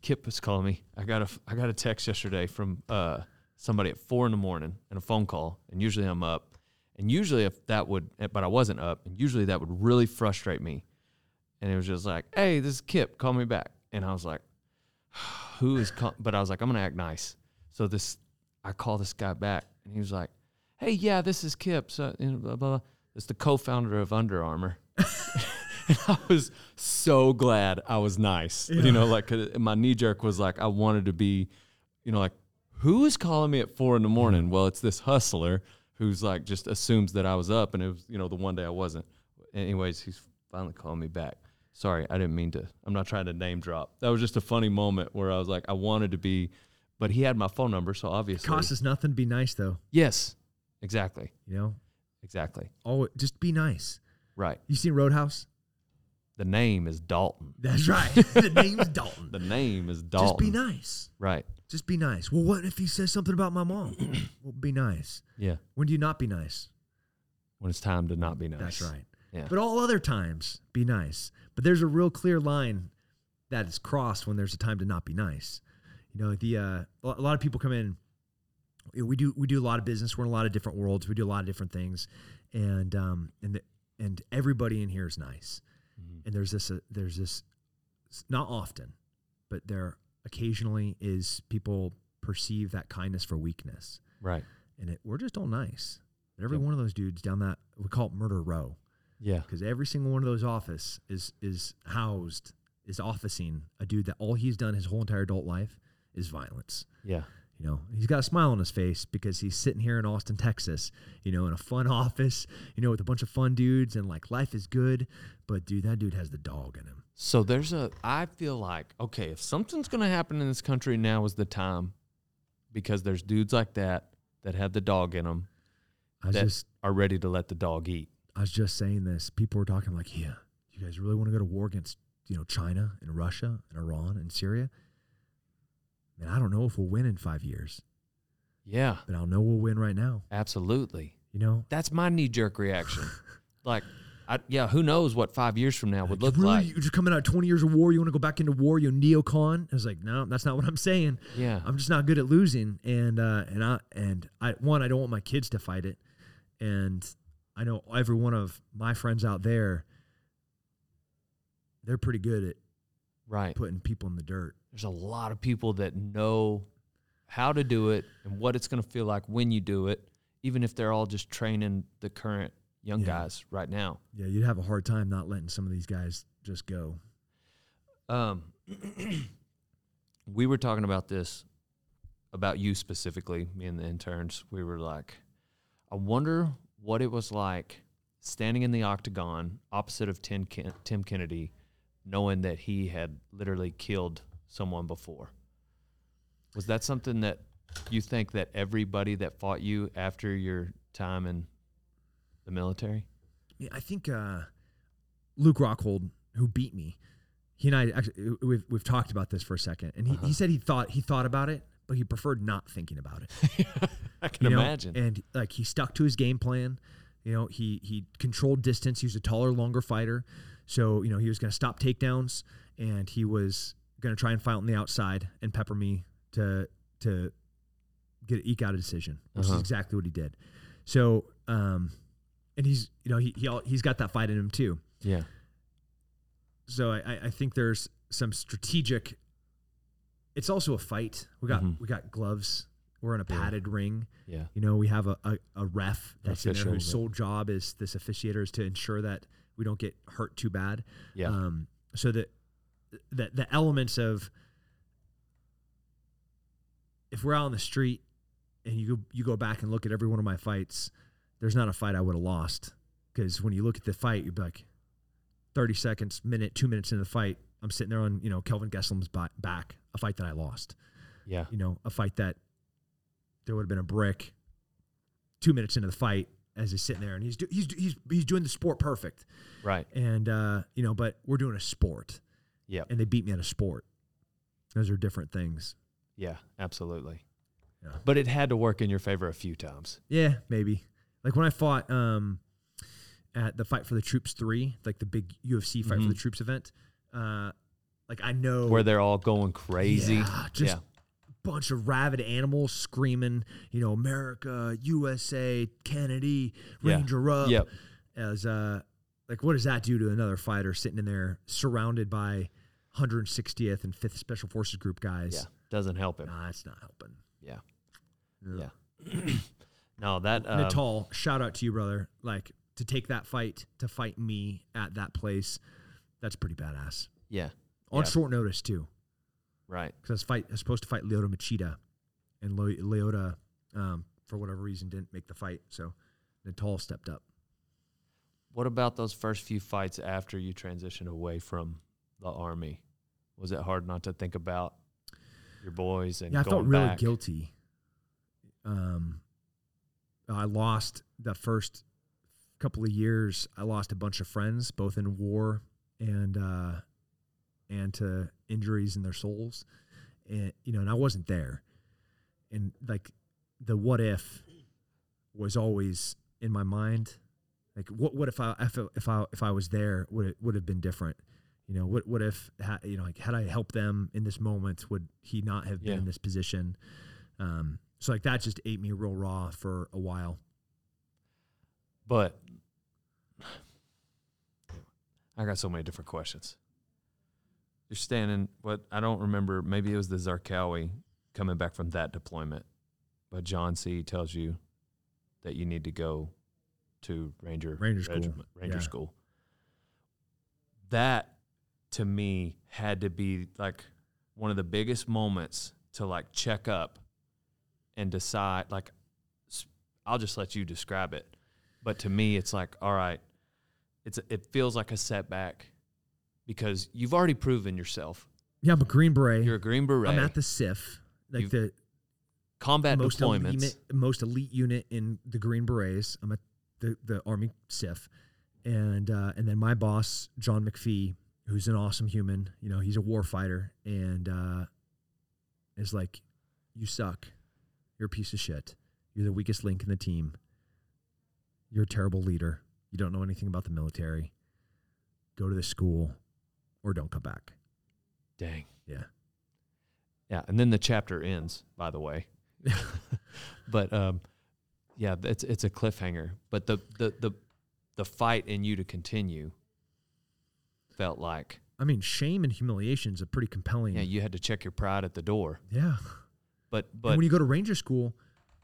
Kip is calling me. I got a I got a text yesterday from uh, somebody at four in the morning and a phone call, and usually I'm up, and usually if that would, but I wasn't up, and usually that would really frustrate me, and it was just like, hey, this is Kip, call me back, and I was like, who is call-? but I was like, I'm gonna act nice, so this I call this guy back, and he was like, hey, yeah, this is Kip, so you know, blah blah. blah. It's the co-founder of Under Armour. and I was so glad I was nice. You know, like my knee jerk was like I wanted to be, you know, like who is calling me at four in the morning? Well, it's this hustler who's like just assumes that I was up, and it was you know the one day I wasn't. Anyways, he's finally calling me back. Sorry, I didn't mean to. I'm not trying to name drop. That was just a funny moment where I was like, I wanted to be, but he had my phone number, so obviously, Costs us nothing to be nice though. yes, exactly, You know, exactly, oh, just be nice. right. You seen Roadhouse? The name is Dalton. That's right. the name's Dalton. The name is Dalton. Just be nice. Right. Just be nice. Well, what if he says something about my mom? well, be nice. Yeah. When do you not be nice? When it's time to not be nice. That's right. Yeah. But all other times, be nice. But there's a real clear line that is crossed when there's a time to not be nice. You know, the uh, a lot of people come in we do we do a lot of business. We're in a lot of different worlds. We do a lot of different things, and um, and the, and everybody in here is nice. Mhm. And there's this uh, there's this not often, but there occasionally is people perceive that kindness for weakness, Right. and it, we're just all nice. But every Yep. one of those dudes down that we call it murder row Yeah. because every single one of those office is is housed is officing a dude that all he's done his whole entire adult life is violence. Yeah. You know, he's got a smile on his face because he's sitting here in Austin, Texas, you know, in a fun office, you know, with a bunch of fun dudes and like life is good. But dude, that dude has the dog in him. So there's a. I feel like okay, if something's gonna happen in this country, now is the time, because there's dudes like that that have the dog in them I that just, are ready to let the dog eat. I was just saying this. People were talking like, yeah, you guys really want to go to war against, you know, China and Russia and Iran and Syria? Man, I don't know if we'll win in five years, Yeah, but I'll know we'll win right now. absolutely. You know, That's my knee jerk reaction. like, I, yeah, who knows what five years from now would look really, like? You're just coming out of 20 years of war. You want to go back into war? You neocon? I was like, no, that's not what I'm saying. Yeah. I'm just not good at losing, and uh, and I and I one I don't want my kids to fight it, and I know every one of my friends out there, they're pretty good at Right. putting people in the dirt. There's a lot of people that know how to do it and what it's going to feel like when you do it, even if they're all just training the current young Yeah. guys right now. Yeah, you'd have a hard time not letting some of these guys just go. Um, we were talking about this, about you specifically, me and the interns. We were like, I wonder what it was like standing in the octagon opposite of Tim, Ken- Tim Kennedy, knowing that he had literally killed someone before. Was that something that you think that everybody that fought you after your time in the military? Yeah, I think uh, Luke Rockhold, who beat me, he and I actually we've we've talked about this for a second, and he, Uh-huh. he said he thought he thought about it, but he preferred not thinking about it. I can you know? imagine. And like he stuck to his game plan. You know, he he controlled distance. He was a taller, longer fighter, so you know he was going to stop takedowns, and he was going to try and fight on the outside and pepper me to to get eke out a decision, which Uh-huh. is exactly what he did. So, um, and he's you know he he al- he's got that fight in him too. yeah. So I I- think there's some strategic. It's also a fight. We got Mhm. we got gloves. We're in a Yeah. padded ring. Yeah. You know, we have a, a, a ref that's in there whose sole job is this officiator is to ensure that we don't get hurt too bad. Yeah. Um, so that the the elements of if we're out on the street and you go you go back and look at every one of my fights, there's not a fight I would have lost because when you look at the fight, you'd be like, thirty seconds, minute, two minutes into the fight, I'm sitting there on you know Kelvin Gastelum's back, a fight that I lost yeah. you know, a fight that there would have been a brick two minutes into the fight as he's sitting there and he's do, he's he's he's doing the sport perfect Right. and uh you know but we're doing a sport yeah. and they beat me at a sport those are different things Yeah, absolutely. Yeah. But it had to work in your favor a few times. yeah maybe like when I fought um at the fight for the troops 3 like the big UFC fight for Mhm. the troops event uh like I know Where they're all going crazy. Yeah, just yeah. Bunch of rabid animals screaming, you know, America, USA, Kennedy, Yeah. Ranger up. Yep. As uh like what does that do to another fighter sitting in there surrounded by 160th and 5th Special Forces Group guys? Yeah. Doesn't help him. Nah, it's not helping. Yeah. Yeah. Yeah. no, that um, Natal, shout out to you, brother. Like to take that fight, to fight me at that place, that's pretty badass. Yeah. On Yeah. short notice too. Right. because I was fight I was supposed to fight Lyoto Machida, and Le- Lyoto, um, for whatever reason, didn't make the fight. So Natal stepped up. What about those first few fights after you transitioned away from the army? Was it hard not to think about your boys and yeah, I felt really back? guilty. Um, I lost the first couple of years. I lost a bunch of friends, both in war and uh, and to injuries in their souls, and you know, and I wasn't there, and like the what if was always in my mind. Like what what if I if I if I, if I was there would it would have been different. You know what? What if ha, you know like had I helped them in this moment? Would he not have been Yeah. in this position? Um, So like that just ate me real raw for a while. But I got so many different questions. You're standing, what I don't remember, maybe it was the Zarqawi coming back from that deployment, but John C. tells you that you need to go to Ranger Ranger school. Regiment- Ranger Yeah. school. That to me had to be like one of the biggest moments to like check up and decide like I'll just let you describe it. But to me it's like all right, it's it feels like a setback because you've already proven yourself. Yeah, I'm a Green Beret. You're a Green Beret. I'm at the CIF, like You've- the combat most deployments. elite, most elite unit in the Green Berets. I'm at the, the Army CIF, and uh, and then my boss John McPhee, who's an awesome human. You know, he's a war fighter, and uh, is like, you suck. You're a piece of shit. You're the weakest link in the team. You're a terrible leader. You don't know anything about the military. Go to the school, or don't come back. Dang. Yeah. Yeah, and then the chapter ends, by the way. but um, yeah, it's it's a cliffhanger. But the the the the fight in you to continue felt like I mean, shame and humiliation is a pretty compelling. yeah, you had to check your pride at the door. yeah. But and but when you go to ranger school,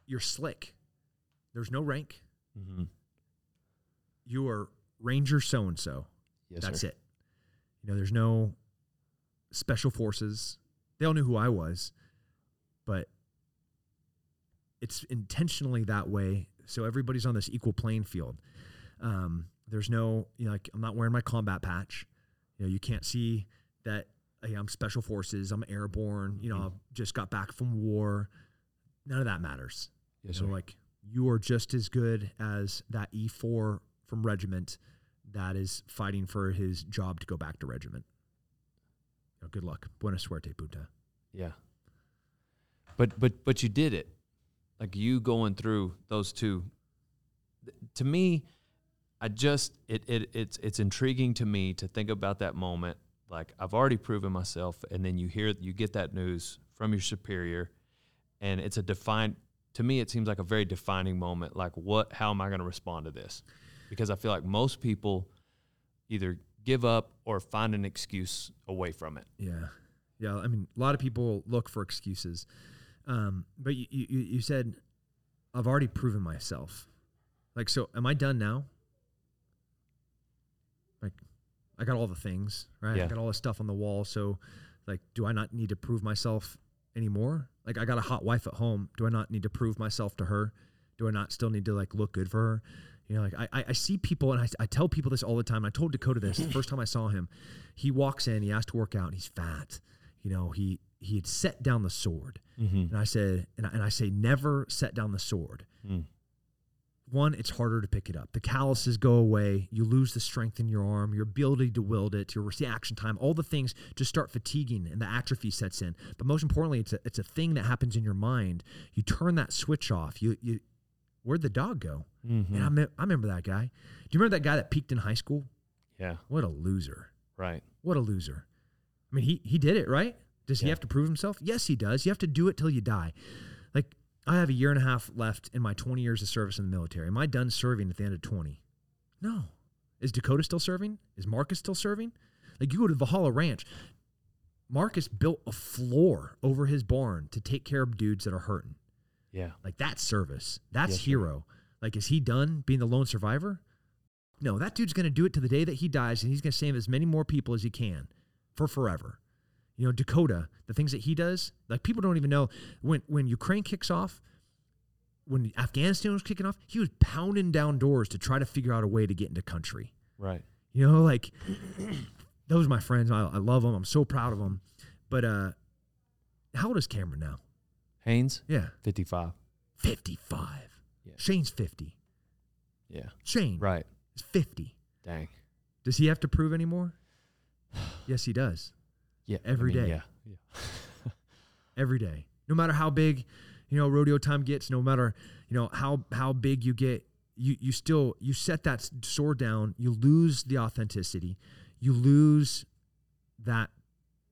you're slick. There's no rank. Mhm. You are ranger so and so. yes, That's sir. it. You know, there's no special forces. They all knew who I was, but it's intentionally that way. So everybody's on this equal playing field. Um, there's no, you know, like I'm not wearing my combat patch. You know, you can't see that hey, I'm special forces. I'm airborne. You know, Mhm. I've just got back from war. None of that matters. Yes, So sir. like you are just as good as that E4 from regiment that is fighting for his job to go back to regiment. You know, good luck. Buena suerte, Punta. Yeah. But but but you did it. Like you going through those two. To me, I just it, it it's it's intriguing to me to think about that moment. Like I've already proven myself, and then you hear you get that news from your superior, and it's a defined. To me, it seems like a very defining moment. Like what? How am I going to respond to this? Because I feel like most people either give up or find an excuse away from it. Yeah. Yeah. I mean, a lot of people look for excuses. Um, but you, you, you said, I've already proven myself. Like, so am I done now? Like, I got all the things, right? Yeah. I got all the stuff on the wall. So, like, do I not need to prove myself anymore? Like, I got a hot wife at home. Do I not need to prove myself to her? Do I not still need to like look good for her? You know, like I, I- see people and I, I tell people this all the time. I told Dakota this the first time I saw him. He walks in, he asked to work out, and he's fat. You know, he he had set down the sword, Mm-hmm. and I said, and I, and I say, never set down the sword. One, it's harder to pick it up. The calluses go away. You lose the strength in your arm, your ability to wield it, your reaction time, all the things just start fatiguing and the atrophy sets in. But most importantly, it's a, it's a thing that happens in your mind. You turn that switch off. You, you where'd the dog go? Mm-hmm. And I, me- I remember that guy. Do you remember that guy that peaked in high school? Yeah. What a loser. Right. What a loser. I mean, he, he did it, right? Does he have to prove himself? Yes, he does. You have to do it till you die. Like, I have a year and a half left in my 20 years of service in the military. Am I done serving at the end of 20? No. Is Dakota still serving? Is Marcus still serving? Like, you go to Valhalla Ranch. Marcus built a floor over his barn to take care of dudes that are hurting. Yeah. Like, that's service. That's Yes, sir. hero. Like, is he done being the lone survivor? No, that dude's going to do it to the day that he dies, and he's going to save as many more people as he can for forever. You know, Dakota, the things that he does, like people don't even know when when Ukraine kicks off, when Afghanistan was kicking off, he was pounding down doors to try to figure out a way to get into country. Right. You know, like those are my friends. I, I love them. I'm so proud of them. But uh, how old is Cameron now? Hanes, Yeah, 55. 55. Yeah. Shane's 50. Yeah. Shane Right. is 50. Dang. Does he have to prove anymore? yes, he does. Yeah. Every I mean, day. Yeah. Yeah. every day. No matter how big, you know, rodeo time gets, no matter, you know, how how big you get, you you still you set that sword down, you lose the authenticity. You lose that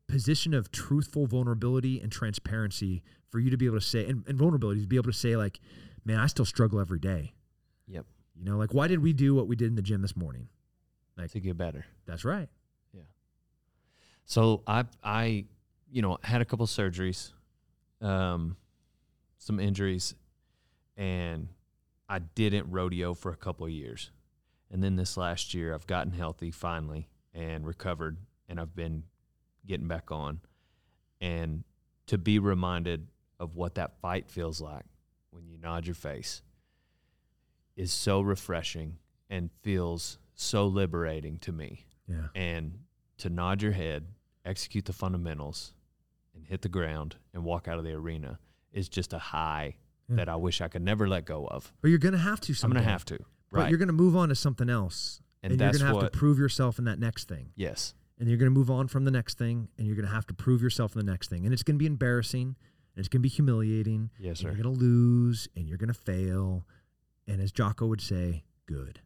position of truthful vulnerability and transparency for you to be able to say and, and vulnerability to be able to say like, man, I still struggle every day. Yep. You know, like why did we do what we did in the gym this morning? Like to get better. that's right. Yeah. So I I you know had a couple surgeries, um, some injuries, and I didn't rodeo for a couple of years, and then this last year I've gotten healthy finally and recovered, and I've been getting back on, and to be reminded of what that fight feels like when you nod your face is so refreshing and feels so liberating to me Yeah. and to nod your head, execute the fundamentals, and hit the ground and walk out of the arena is just a high Yeah. that I wish I could never let go of. But you're gonna have to I'm gonna have to, Right. But you're gonna move on to something else. and, And, you're gonna have what. to prove yourself in that next thing. yes, and you're going to move on from the next thing and you're going to have to prove yourself in the next thing and it's going to be embarrassing and it's going to be humiliating yes, sir. you're going to lose and you're going to fail and as Jocko would say good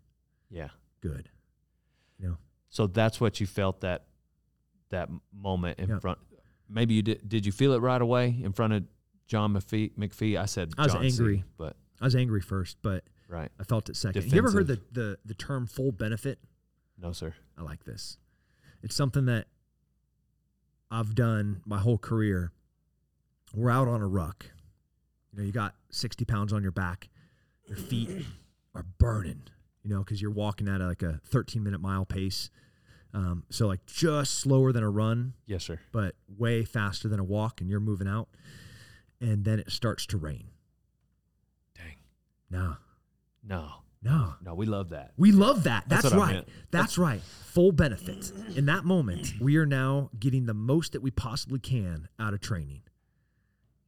Yeah. good So that's what you felt that that moment in Yeah. front. Maybe you did. Did you feel it right away in front of John McPhee? McPhee? I said I was John C, angry. but I was angry first but right. I felt it second you ever heard the, the the term full benefit No, sir. I like this it's something that I've done my whole career we're out on a ruck you know you got 60 pounds on your back your feet are burning you know because you're walking at like a 13 minute mile pace um, so like just slower than a run Yes, sir. but way faster than a walk and you're moving out and then it starts to rain Dang. no No, no no, we love that. we love that. That's That's, right. meant. That's right. Full benefit. In that moment, we are now getting the most that we possibly can out of training.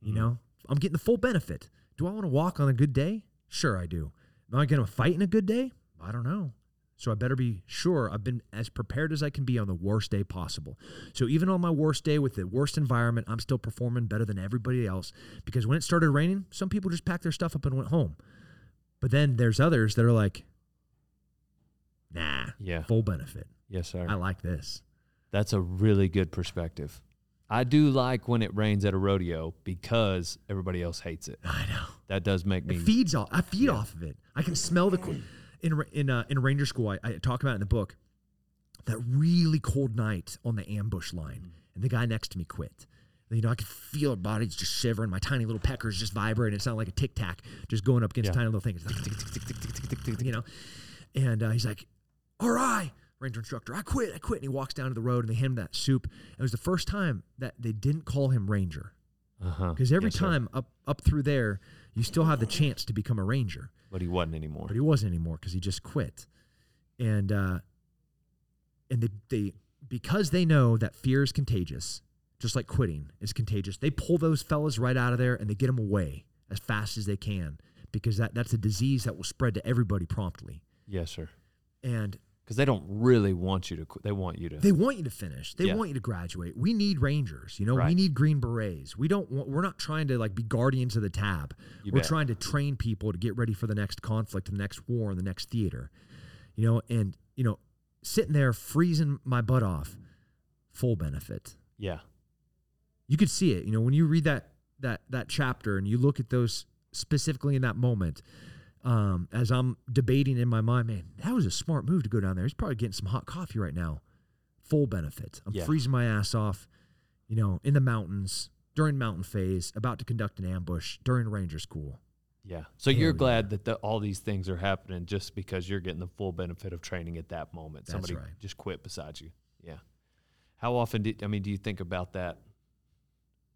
You Mhm. know, I'm getting the full benefit. Do I want to walk on a good day? Sure, I do. Am I going to fight in a good day? I don't know. So I better be sure I've been as prepared as I can be on the worst day possible. So even on my worst day with the worst environment, I'm still performing better than everybody else because when it started raining, some people just packed their stuff up and went home. But then there's others that are like, nah, Yeah. full benefit. Yes, sir. I like this. That's a really good perspective. I do like when it rains at a rodeo because everybody else hates it. I know that does make me it feeds off. I feed yeah. off of it. I can smell the in in uh, in Ranger School. I, I, talk about in the book that really cold night on the ambush line, mm-hmm. and the guy next to me quit. You know, I could feel her body's just shivering. My tiny little peckers just vibrating. It sounded like a tic tac just going up against yeah. tiny little things. You know, and uh, he's like, "All right, Ranger instructor, I quit, I quit. And he walks down to the road and they hand him that soup. It was the first time that they didn't call him Ranger. uh-huh. Because every Yes, sir. time up up through there, you still have the chance to become a ranger, but he wasn't anymore. but he wasn't anymore because he just quit. And uh, and they they because they know that fear is contagious, just like quitting is contagious. They pull those fellas right out of there and they get them away as fast as they can because that that's a disease that will spread to everybody promptly. Yes, sir. And Because they don't really want you to. quit. They want you to. They want you to finish. They Yeah. want you to graduate. We need Rangers. You know, we need Green Berets. We don't. Want, we're not trying to like be guardians of the tab. You we're bet. trying to train people to get ready for the next conflict, the next war, and the next theater. You know, and you know, sitting there freezing my butt off, full benefit. yeah. You could see it. You know, when you read that that that chapter and you look at those specifically in that moment. Um, as I'm debating in my mind, man, that was a smart move to go down there. He's probably getting some hot coffee right now. Full benefit. I'm Yeah. freezing my ass off, you know, in the mountains during mountain phase, about to conduct an ambush during ranger school. Yeah. So Hell you're yeah. glad that the, all these things are happening just because you're getting the full benefit of training at that moment. That's Somebody right. just quit beside you. Yeah. How often do I mean? Do you think about that?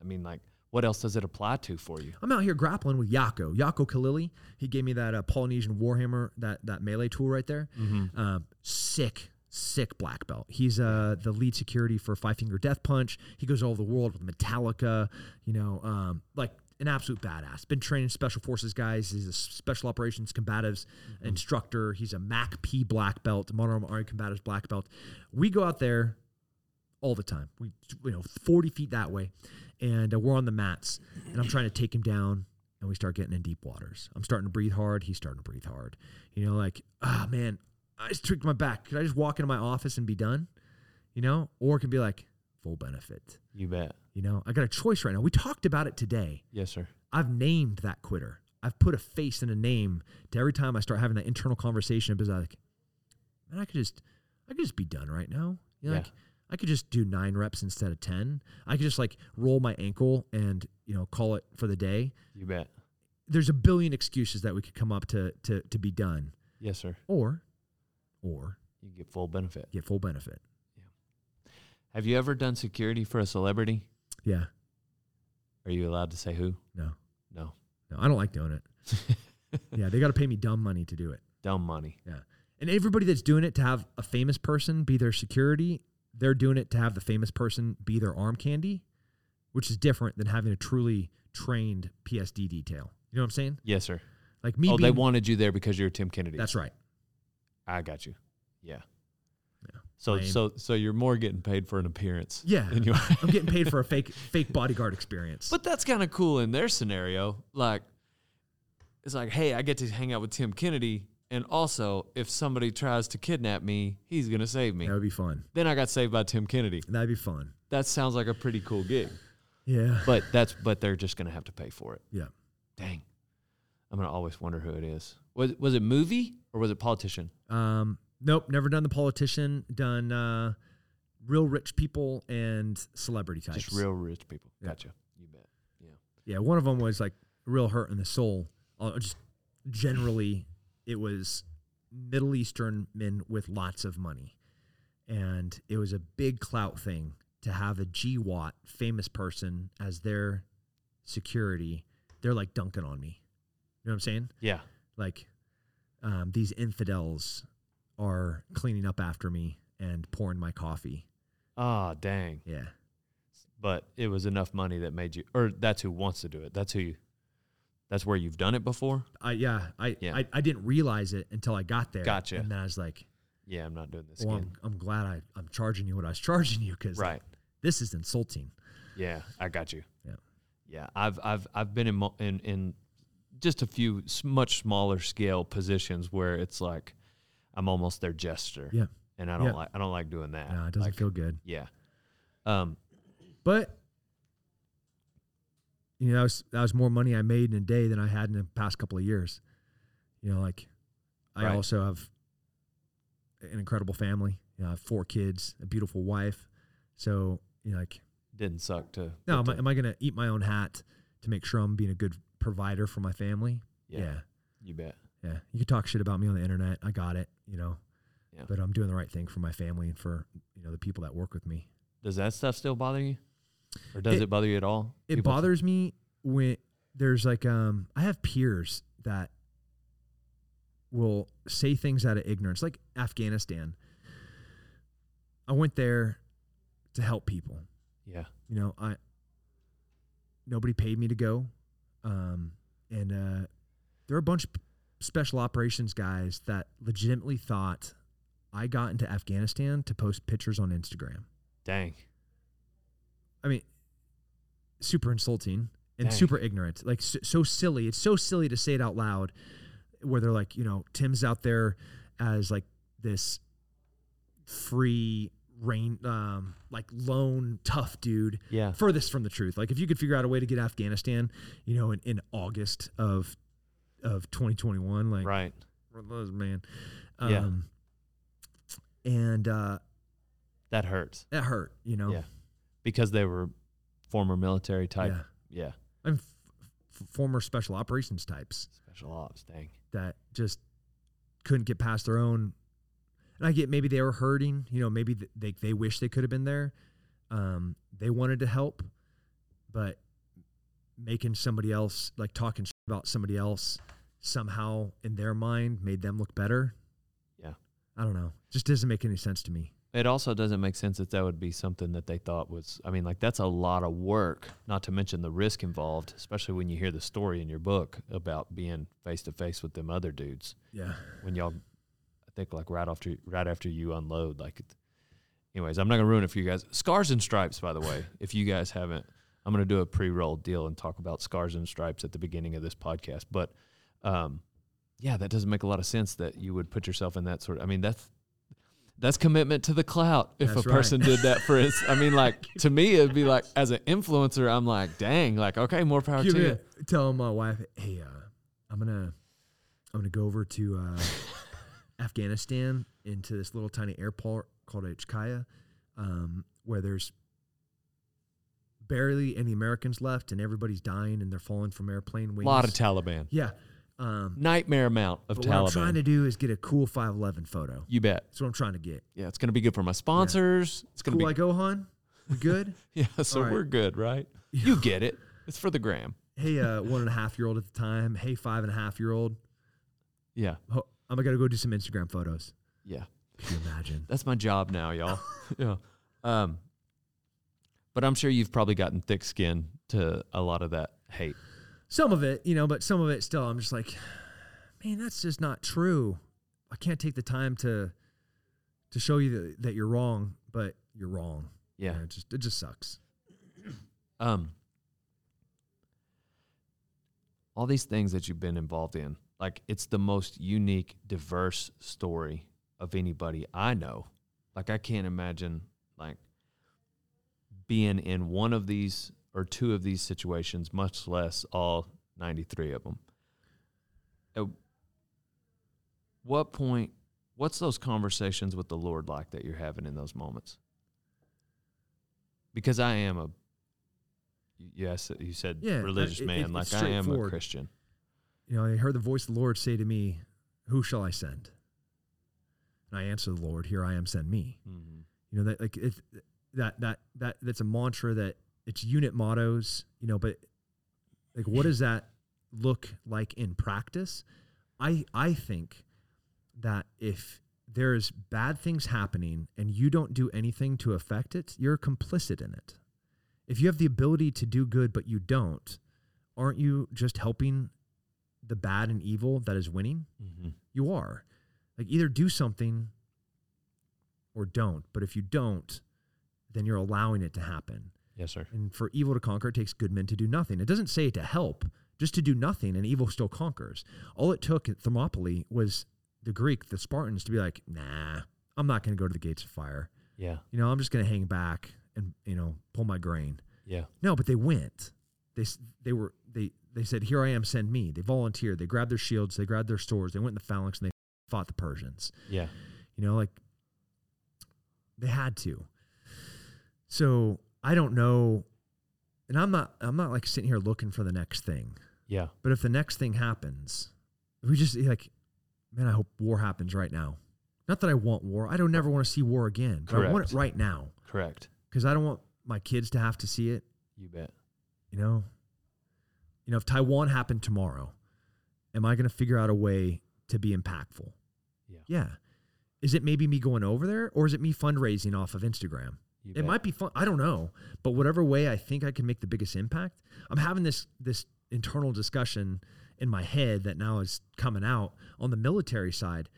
I mean, like, what else does it apply to for you? I'm out here grappling with Yako. Yako Kalili. He gave me that uh, Polynesian Warhammer, that that melee tool right there. Mm-hmm. Um, sick, sick black belt. He's uh, the lead security for Five Finger Death Punch. He goes all over the world with Metallica. You know, um, like an absolute badass. Been training special forces guys. He's a special operations combatives instructor. He's a MACP black belt, Modern Army Combatives black belt. We go out there all the time. We, you know, 40 feet that way. And uh, we're on the mats, and I'm trying to take him down, and we start getting in deep waters. I'm starting to breathe hard. He's starting to breathe hard. You know, like, ah, man, I just tweaked my back. Could I just walk into my office and be done? You know, or it can be like, full benefit. You bet. You know, I got a choice right now. We talked about it today. Yes, sir. I've named that quitter. I've put a face and a name to every time I start having that internal conversation because like, man, I could just, I could just be done right now. You know, Yeah. Like, I could just do nine reps instead of ten. I could just like roll my ankle and you know call it for the day. You bet. There's a billion excuses that we could come up to to to be done, Yes, sir. or, or You get full benefit. get full benefit. Yeah. Have you ever done security for a celebrity? Yeah, Are you allowed to say who? no, No. no, I don't like doing it. Yeah, they got to pay me dumb money to do it. Dumb money. Yeah. And everybody that's doing it to have a famous person be their security, they're doing it to have the famous person be their arm candy, which is different than having a truly trained PSD detail. You know what I'm saying? Yes, sir. Like me oh, they wanted you there because you're Tim Kennedy. That's right. I got you. Yeah. Yeah. So Lame. so so you're more getting paid for an appearance. Yeah. than you are. I'm getting paid for a fake fake bodyguard experience. But that's kind of cool in their scenario. Like, it's like, hey, I get to hang out with Tim Kennedy, and also if somebody tries to kidnap me, he's gonna save me. that would be fun. Then I got saved by Tim Kennedy. That'd be fun. That sounds like a pretty cool gig. Yeah. But that's but they're just gonna have to pay for it. Yeah. Dang. I'm gonna always wonder who it is. Was was it movie or was it politician? Um, nope, never done the politician, done uh, real rich people and celebrity types. Just real rich people. Yeah. Gotcha. You bet. Yeah. Yeah, one of them was like real hurt in the soul. Uh, just generally, it was Middle Eastern men with lots of money, and it was a big clout thing to have a GWOT famous person as their security. They're like dunking on me. You know what I'm saying? Yeah. Like um, these infidels are cleaning up after me and pouring my coffee. Ah, dang. Yeah. But it was enough money that made you or that's who wants to do it. That's who you that's where you've done it before? I yeah, I, Yeah. I I didn't realize it until I got there. Gotcha. And then I was like, Yeah, I'm not doing this well, again. I'm, I'm glad I, I'm charging you what I was charging you because Right. this is insulting. Yeah, I got you. Yeah. Yeah, I've I've I've been in mo- in in just a few s- much smaller scale positions where it's like I'm almost their jester. Yeah. And I don't Yeah. like I don't like doing that. No, it doesn't Like, feel good. Yeah. Um But you know, that was that was more money I made in a day than I had in the past couple of years. You know, like I Right. also have an incredible family. You know, I have four kids, a beautiful wife. So, you know, like didn't suck to No, am I, am I going to eat my own hat to make sure I'm being a good provider for my family? yeah, yeah. You bet. Yeah, you can talk shit about me on the internet. I got it, you know. Yeah. But I'm doing the right thing for my family and for you know the people that work with me. Does that stuff still bother you? Or does it, It- bother you at all? It People- bothers me when there's like um I have peers that will say things out of ignorance, like Afghanistan. I went there to help people. Yeah. You know, I nobody paid me to go, um, and uh, there are a bunch of special operations guys that legitimately thought I got into Afghanistan to post pictures on Instagram. Dang. I mean, super insulting and Dang. super ignorant. Like so, so silly. It's so silly to say it out loud. Where they're like, you know, Tim's out there as like this free rain, um, like lone tough dude. Yeah. Furthest from the truth. Like if you could figure out a way to get Afghanistan, you know, in, in August of of 2021, like Right. man. Yeah. Um, And uh, That hurts. that hurt, you know. Yeah. Because they were former military type. Yeah. Yeah. And f- former special operations types. Special ops. Dang. that just couldn't get past their own. And I get maybe they were hurting, you know, maybe th- they they wish they could have been there. Um, they wanted to help, but making somebody else like talking about somebody else somehow in their mind made them look better. Yeah. I don't know. Just doesn't make any sense to me. It also doesn't make sense that that would be something that they thought was. I mean, like that's a lot of work. Not to mention the risk involved, especially when you hear the story in your book about being face to face with them other dudes. Yeah. When y'all, I think like right after right after you unload. Like, anyways, I'm not gonna ruin it for you guys. Scars and stripes, by the way. if you guys haven't, I'm gonna do a pre-roll deal and talk about scars and stripes at the beginning of this podcast. But, um, yeah, that doesn't make a lot of sense that you would put yourself in that sort. Of, I mean, that's that's commitment to the clout. If That's a right. person did that for us, I mean, like to me, it'd be like as an influencer, I'm like, dang, like okay, more power Give to you. a- tell my wife, hey, uh, I'm gonna I'm gonna go over to uh, Afghanistan into this little tiny airport called HKIA, um, where there's barely any Americans left, and everybody's dying, and they're falling from airplane A wings. lot of Taliban, yeah. Um, nightmare amount of but what I'm trying to do is get a cool 511 photo. you bet. That's what I'm trying to get. Yeah, it's gonna be good for my sponsors. It's gonna Cool, be I go, hon. We good? yeah. So right. we're good, right? You get it. It's for the gram. hey, uh, one and a half year old at the time. Hey, five and a half year old. Yeah, I'm gonna go do some Instagram photos. yeah. Can you imagine? That's my job now, y'all. yeah. Um, but I'm sure you've probably gotten thick skin to a lot of that hate. Some of it, you know, but some of it still, I'm just like, man, that's just not true. I can't take the time to to show you that, that you're wrong, but you're wrong. Yeah. You know, it just it just sucks. Um, all these things that you've been involved in, like it's the most unique, diverse story of anybody I know. Like I can't imagine like being in one of these or two of these situations, much less all 93 of them. At what point, what's those conversations with the Lord like that you're having in those moments? Because I am a, yes, you said Yeah, religious it- it- man, it's like I am a. Christian. You know, I heard the voice of the Lord say to me, "Who shall I send?" And I answered the Lord, "Here I am, send me." Mm-hmm. You know that like it, that that that that's a mantra that it's unit mottos. You know, but like what does that look like in practice? I I think that if there's bad things happening and you don't do anything to affect it, you're complicit in it. If you have the ability to do good but you don't, aren't you just helping the bad and evil that is winning? Mm-hmm. you are. Like either do something or don't. But if you don't, then you're allowing it to happen. Yes, sir. And for evil to conquer, it takes good men to do nothing. It doesn't say to help, just to do nothing, and evil still conquers. All it took at Thermopylae was the Greek, the Spartans, to be like, nah, I'm not going to go to the gates of fire. Yeah. You know, I'm just going to hang back and, you know, pull my grain. Yeah. No, but they went. They they were they they said, "Here I am, send me." They volunteered. They grabbed their shields. They grabbed their swords. They went in the phalanx and they fought the Persians. Yeah. You know, like they had to. So I don't know, and I'm not I'm not like sitting here looking for the next thing. Yeah. But if the next thing happens, we just eh, like, man, I hope war happens right now. Not that I want war. I don't never want to see war again. But I want it right now Correct. because I don't want my kids to have to see it. You bet. You know, you know, if Taiwan happened tomorrow, am I going to figure out a way to be impactful? Yeah. Yeah. Is it maybe me going over there, or is it me fundraising off of Instagram? It might be fun. I don't know, but whatever way I think I can make the biggest impact, I'm having this this internal discussion in my head that now is coming out on the military side.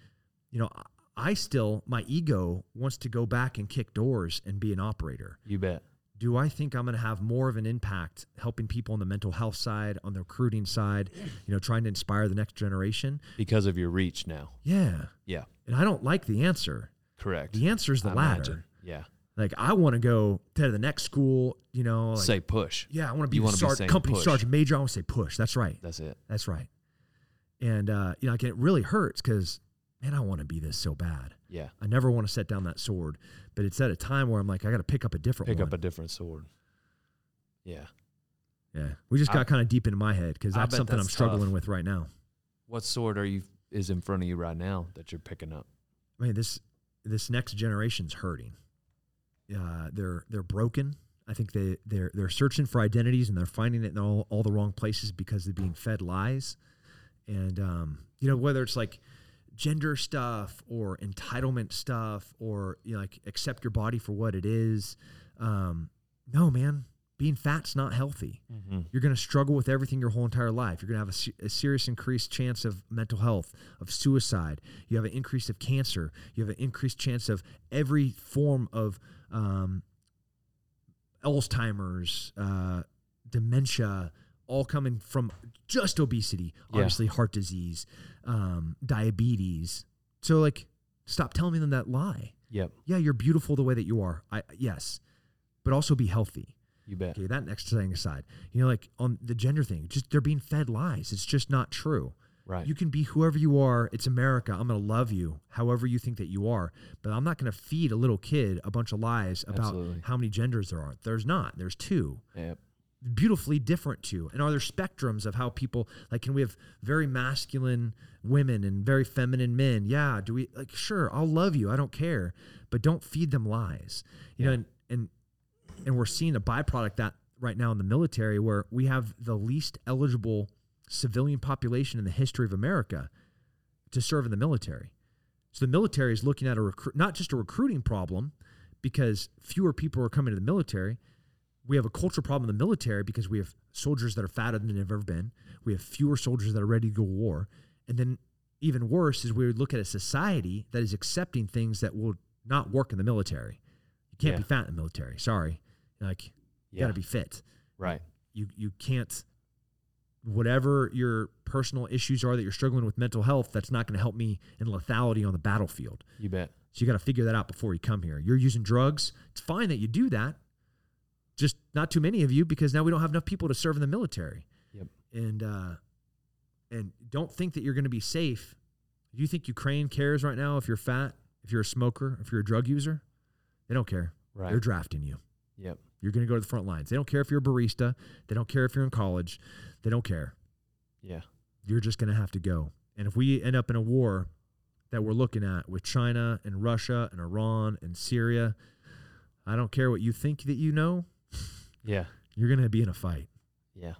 You know, I- I still my ego wants to go back and kick doors and be an operator. You bet. Do I think I'm going to have more of an impact helping people on the mental health side, on the recruiting side, you know, trying to inspire the next generation? Because of your reach now. Yeah. Yeah. And I don't like the answer. Correct. The answer is the I latter. imagine. Yeah. Like I want to go to the next school, you know, like, Say push. yeah, I want to be you the wanna be sergeant, company push. sergeant major. I want to say push. That's right. That's it. That's right. And uh, you know, like it really hurts because man, I want to be this so bad. Yeah. I never want to set down that sword, but it's at a time where I'm like, I got to pick up a different Pick one. up a different sword. Yeah. yeah, we just got kind of deep into my head because that's something I'm struggling tough. with right now. What sword are you is in front of you right now that you're picking up? I mean, this this next generation's hurting. Uh, they're they're broken. I think they they're they're searching for identities and they're finding it in all, all the wrong places because they're being fed lies. And um, you know whether it's like gender stuff or entitlement stuff or you know like accept your body for what it is. Um, no, man, being fat's not healthy Mm-hmm. you're going to struggle with everything your whole entire life. You're going to have a, se- a serious increased chance of mental health, of suicide. You have an increase of cancer. You have an increased chance of every form of um, Alzheimer's, uh, dementia, all coming from just obesity. Yeah. Obviously, heart disease, um, diabetes. So, like, stop telling them that lie. Yep. Yeah, you're beautiful the way that you are. I yes, but also be healthy. You bet. Okay, that next thing aside, you know, like on the gender thing, just they're being fed lies. It's just not true. Right. You can be whoever you are. It's America. I'm going to love you however you think that you are. But I'm not going to feed a little kid a bunch of lies about Absolutely. how many genders there are. There's not. There's two. yep. Beautifully different two. And are there spectrums of how people like can we have very masculine women and very feminine men? Yeah. Do we like sure, I'll love you. I don't care. But don't feed them lies. You know, and and and we're seeing a byproduct that right now in the military where we have the least eligible civilian population in the history of America to serve in the military. So the military is looking at a recruit, not just a recruiting problem because fewer people are coming to the military. We have a cultural problem in the military because we have soldiers that are fatter than they've ever been. We have fewer soldiers that are ready to go to war. And then even worse is we would look at a society that is accepting things that will not work in the military. You can't Yeah. be fat in the military. Sorry. Like you Yeah. got to be fit right. you you can't whatever your personal issues are that you're struggling with mental health that's not going to help me in lethality on the battlefield You bet. so you got to figure that out before you come here you're using drugs it's fine that you do that just not too many of you because now we don't have enough people to serve in the military Yep. and uh and don't think that you're going to be safe do you think ukraine cares right now if you're fat if you're a smoker if you're a drug user they don't care Right. they're drafting you Yep. you're going to go to the front lines. They don't care if you're a barista. They don't care if you're in college. They don't care. Yeah. You're just going to have to go. And if we end up in a war that we're looking at with China and Russia and Iran and Syria, I don't care what you think that you know, Yeah. you're going to be in a fight. Yeah.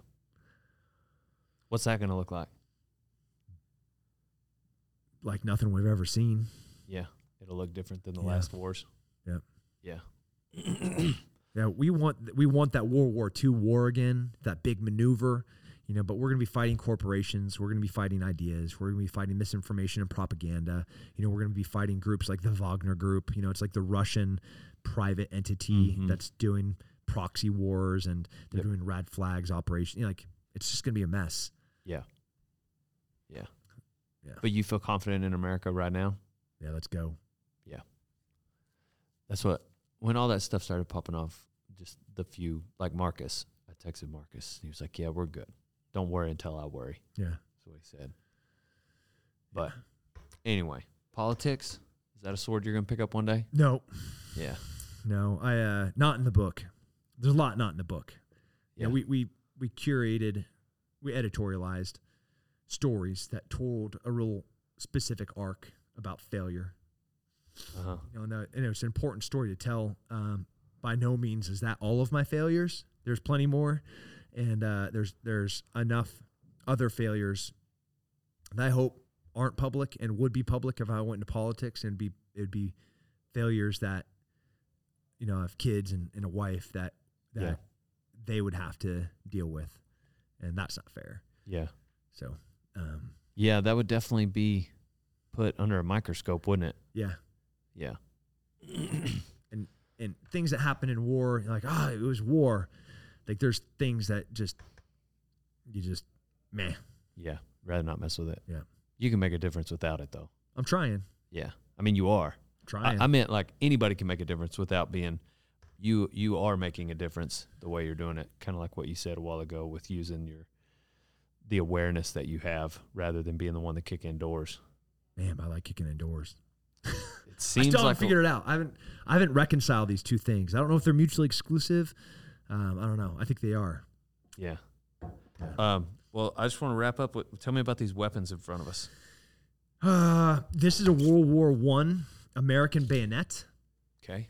What's that going to look like? Like nothing we've ever seen. Yeah. It'll look different than the Yeah. last wars. Yep. Yeah. Yeah, we want we want that World War II war again, that big maneuver, you know. But we're going to be fighting corporations. We're going to be fighting ideas. We're going to be fighting misinformation and propaganda. You know, we're going to be fighting groups like the Wagner Group. You know, it's like the Russian private entity Mhm. that's doing proxy wars and they're Yep. doing rad flags operation. You know, like it's just going to be a mess. Yeah. Yeah. Yeah. But you feel confident in America right now? Yeah, let's go. Yeah. That's what when all that stuff started popping off, just the few like Marcus. I texted Marcus. He was like, "Yeah, we're good. Don't worry until I worry." Yeah. That's what he said. But anyway, politics is that a sword you're gonna pick up one day? No, Yeah. no, I uh not in the book. There's a lot not in the book. Yeah, we we we curated, we editorialized stories that told a real specific arc about failure. uh-huh. You know, and, that- and it's an important story to tell. Um, by no means is that all of my failures. There's plenty more, and uh, there's there's enough other failures that I hope aren't public and would be public if I went into politics and be it'd be failures that you know I have kids and, and a wife that that Yeah. they would have to deal with, and that's not fair. Yeah. So um, Yeah, that would definitely be put under a microscope, wouldn't it? yeah, Yeah. and and things that happen in war, like ah, it was war. Like there's things that just you just meh. Yeah. Rather not mess with it. Yeah. You can make a difference without it though. I'm trying, Yeah. I mean you are. I, trying. I meant like anybody can make a difference without being you you are making a difference the way you're doing it. Kind of like what you said a while ago with using your the awareness that you have rather than being the one to kick in doors. Man, I like kicking indoors. It seems I still like haven't figured it out. I haven't I haven't reconciled these two things. I don't know if they're mutually exclusive. Um, I don't know. I think they are. yeah. Yeah. Um, well, I just want to wrap up with tell me about these weapons in front of us. Uh, this is a World War One American bayonet. Okay.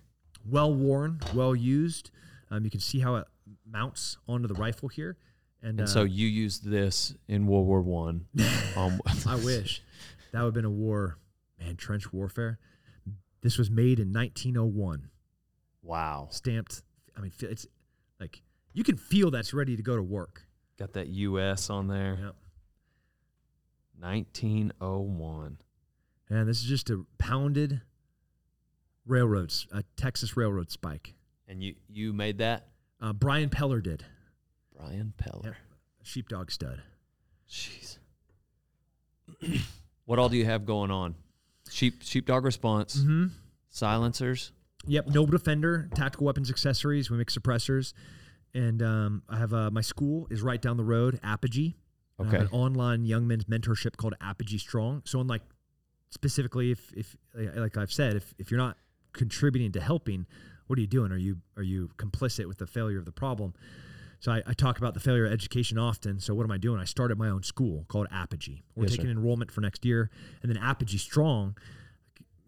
well worn, well used. Um, you can see how it mounts onto the rifle here. And, And uh, so you used this in World War One. um, I wish that would have been a war, man. Trench warfare. This was made in 1901. wow. Stamped. I mean, it's like you can feel that's ready to go to work. Got that US on there. Yep. 1901. And this is just a pounded railroads, a Texas railroad spike. And you you made that? Uh, Brian Peller did Brian Peller. Yep. sheepdog stud. Jeez. what all do you have going on? Sheep sheepdog response. Mm-hmm. silencers. Yep, Noble Defender, tactical weapons accessories. We make suppressors, and um, I have uh, my school is right down the road, Apogee. I have Okay. an online young men's mentorship called Apogee Strong. So, in like specifically, if if like I've said, if if you're not contributing to helping, what are you doing? Are you are you complicit with the failure of the problem? So I, I talk about the failure of education often. So what am I doing? I started my own school called Apogee. We're Yes, taking sir. enrollment for next year, and then Apogee Strong.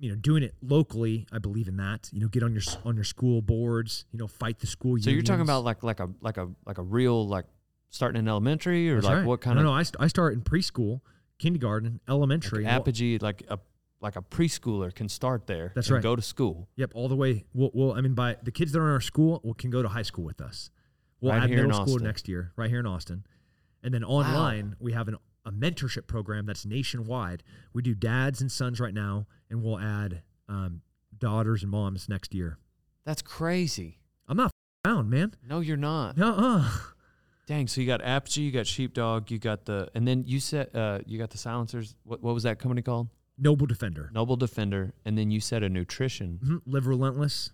You know, doing it locally, I believe in that. You know, get on your on your school boards. You know, fight the school. So you're talking about like like a like a like a real like starting in elementary or That's like right. what kind no, of No, I, st- I start in preschool, kindergarten, elementary. like Well, apogee like a like a preschooler can start there. That's and right. Go to school. Yep, all the way. We'll, we'll, I mean, by the kids that are in our school will, can go to high school with us. We'll Right add middle school next year, right here in Austin, and then online we have an, a mentorship program that's nationwide. We do dads and sons right now, and we'll add um, daughters and moms next year. That's crazy. I'm not around, man. No, you're not. Uh-uh. Dang. So you got apogee, you got sheepdog, you got the, and then you said uh you got the silencers. What what was that company called? Noble Defender. Noble Defender, and then you said a nutrition. Mhm. Live Relentless.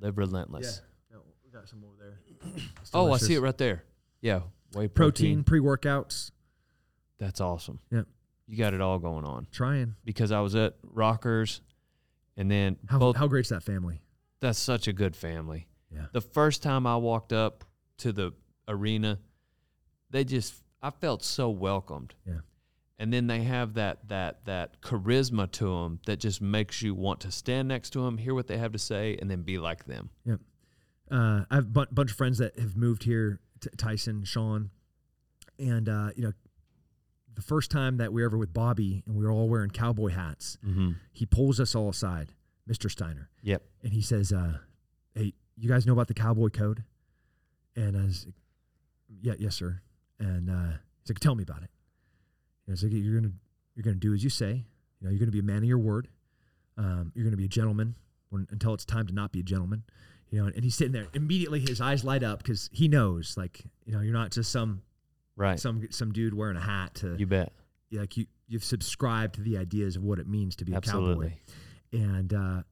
Live Relentless. No, we got some over there. Oh, I see it right there. Yeah, whey Protein, protein. pre workouts. That's awesome. Yep. You got it all going on. Trying. Because I was at Rockers, and then How, both. how great's that family? that's such a good family. Yeah. The first time I walked up to the arena, they just I felt so welcomed. Yeah. And then they have that that that charisma to them that just makes you want to stand next to them, hear what they have to say, and then be like them. uh, I have a bunch of friends that have moved here, t- Tyson, Sean, and uh, you know, the first time that we were ever with Bobby and we were all wearing cowboy hats, Mm-hmm. he pulls us all aside, Mr. Steiner, Yep. and he says, uh, "Hey, you guys know about the cowboy code?" And I was, like, "Yeah, yes, sir." And uh, he's like, "Tell me about it." And I was like, "You're gonna, you're gonna do as you say. You know, you're gonna be a man of your word. Um, you're gonna be a gentleman when, until it's time to not be a gentleman." You know, and he's sitting there. Immediately, his eyes light up because he knows, like, you know, you're not just some Right. some some dude wearing a hat to you bet. like you you've subscribed to the ideas of what it means to be a Absolutely. cowboy and uh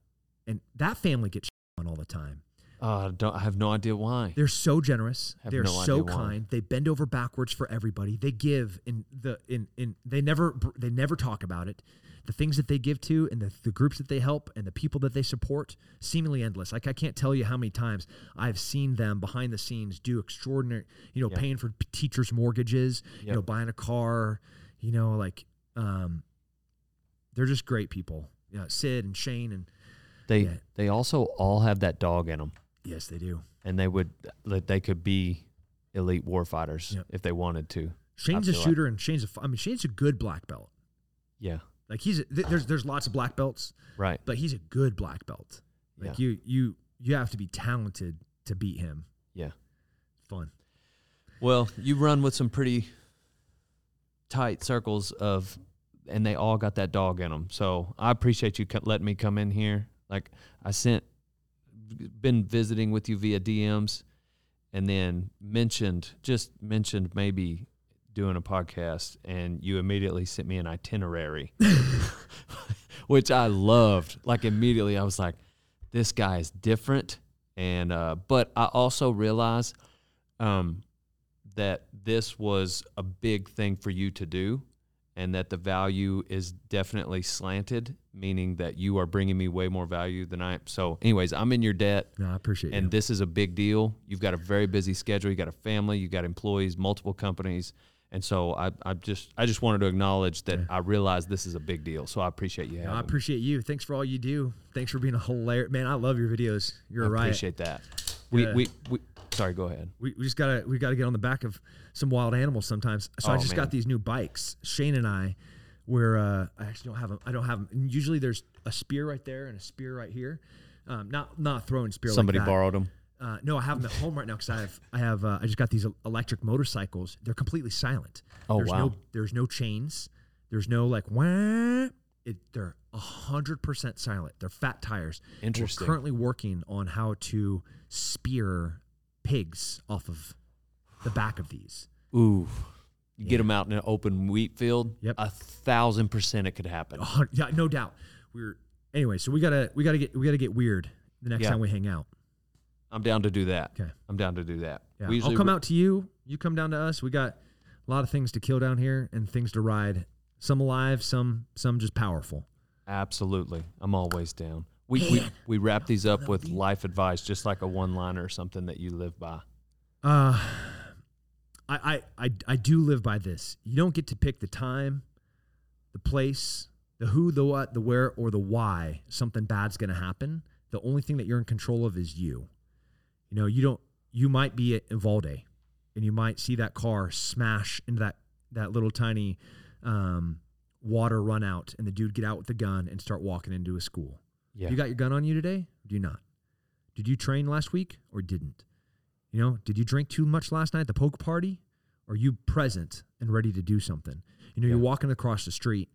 and that family gets on all the time Uh, I don't I have no idea why. they're so generous they're no so idea why. kind they bend over backwards for everybody they give in the in in they never they never talk about it the things that they give to and the, the groups that they help and the people that they support seemingly endless like i can't tell you how many times i've seen them behind the scenes do extraordinary you know Yep. paying for teachers mortgages you know buying a car you know like um they're just great people you know, sid and shane and They Yeah. they also all have that dog in them, yes they do and they would they could be elite warfighters Yep. if they wanted to. shane's a feel like- shooter and shane's a. I mean shane's a good black belt Yeah. Like he's th- there's there's lots of black belts Right. but he's a good black belt like Yeah. you you you have to be talented to beat him Yeah. fun Well, you run with some pretty tight circles of, and they all got that dog in them. So I appreciate you letting me come in here. Like I sent, been visiting with you via DMs, and then mentioned just mentioned maybe doing a podcast, and you immediately sent me an itinerary, which I loved. Like immediately, I was like, this guy is different, and uh, but I also realized. Um, that this was a big thing for you to do and that the value is definitely slanted meaning that you are bringing me way more value than I am. So anyways, I'm in your debt no i appreciate and you this is a big deal. You've got a very busy schedule, you got a family, you got employees, multiple companies. And so I, I just I just wanted to acknowledge that Yeah. I realize this is a big deal. So I appreciate you No, I appreciate you. Thanks for all you do. Thanks for being a hilarious man. I love your videos. You're I riot. appreciate that. We, Yeah. we we sorry, go ahead. We, we just gotta we gotta get on the back of some wild animals sometimes. So I Oh, just man. got these new bikes. Shane and I, where uh, I actually don't have them. I don't have them. And usually there's a spear right there and a spear right here. Um, not not throwing spear. Somebody like that. borrowed them. Uh, no, I have them at home right now because I have I have uh, I just got these electric motorcycles. They're completely silent. Oh, there's wow. No, there's no chains. There's no like wah. It, they're hundred percent silent. They're fat tires. Interesting. We're currently working on how to spear pigs off of the back of these. Ooh. You get them out in an open wheat field. Yep. A thousand percent it could happen. Yeah, no doubt. We're Anyway, so we gotta we gotta get we gotta get weird the next Yeah. time we hang out. I'm down to do that. Okay. I'm down to do that. Yeah, We I'll come re- out to you. You come down to us. We got a lot of things to kill down here and things to ride. Some alive, some some just powerful. Absolutely. I'm always down. We, we, we wrap these up with life advice, just like a one liner or something that you live by. Uh, I, I I I do live by this. You don't get to pick the time, the place, the who, the what, the where, or the why something bad's going to happen. The only thing that you're in control of is you. You know, you don't. You might be at Uvalde and you might see that car smash into that that little tiny um, water run out, and the dude get out with the gun and start walking into a school. Yeah. You got your gun on you today? Or do you not? Did you train last week or didn't? You know, did you drink too much last night at the poker party? Or are you present and ready to do something? You know, you're walking across the street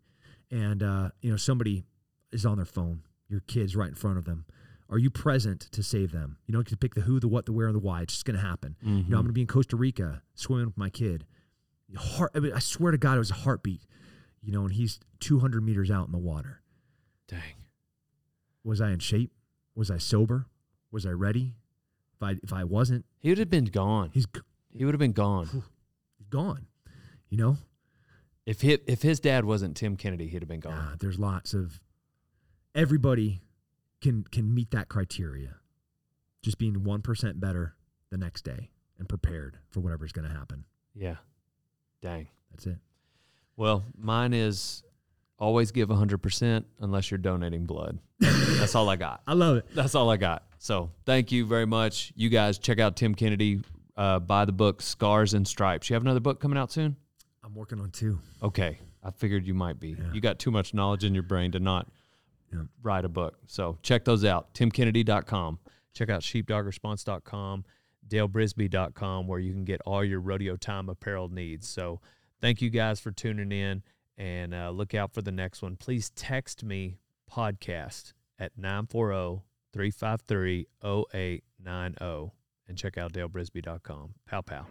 and uh, you know, somebody is on their phone. Your kid's right in front of them. Are you present to save them? You don't get to pick the who, the what, the where, and the why. It's just gonna happen. You know, I'm Mhm. gonna be in Costa Rica swimming with my kid. Heart, I, mean, I swear to God, it was a heartbeat. You know, and he's 200 meters out in the water. Dang. Was I in shape? Was I sober? Was I ready? If I if I wasn't, He would have been gone. he's He would have been gone. he's gone. You know, If he, if his dad wasn't Tim Kennedy, he'd have been gone. There's lots of everybody can can meet that criteria. Just being one percent better the next day and prepared for whatever's going to happen. Yeah. Dang. That's it. Well, mine is always give 100% unless you're donating blood. That's all I got. I love it. That's all I got. So thank you very much. You guys check out Tim Kennedy. Uh, buy the book Scars and Stripes. You have another book coming out soon? I'm working on two. Okay. I figured you might be. Yeah. You got too much knowledge in your brain to not Yeah. write a book. So check those out. TimKennedy.com. Check out sheepdogresponse.com, dalebrisby.com, where you can get all your rodeo time apparel needs. So thank you guys for tuning in and uh, look out for the next one. Please text me podcast at 940 353 0890 and check out dalebrisby.com. Pow, pow.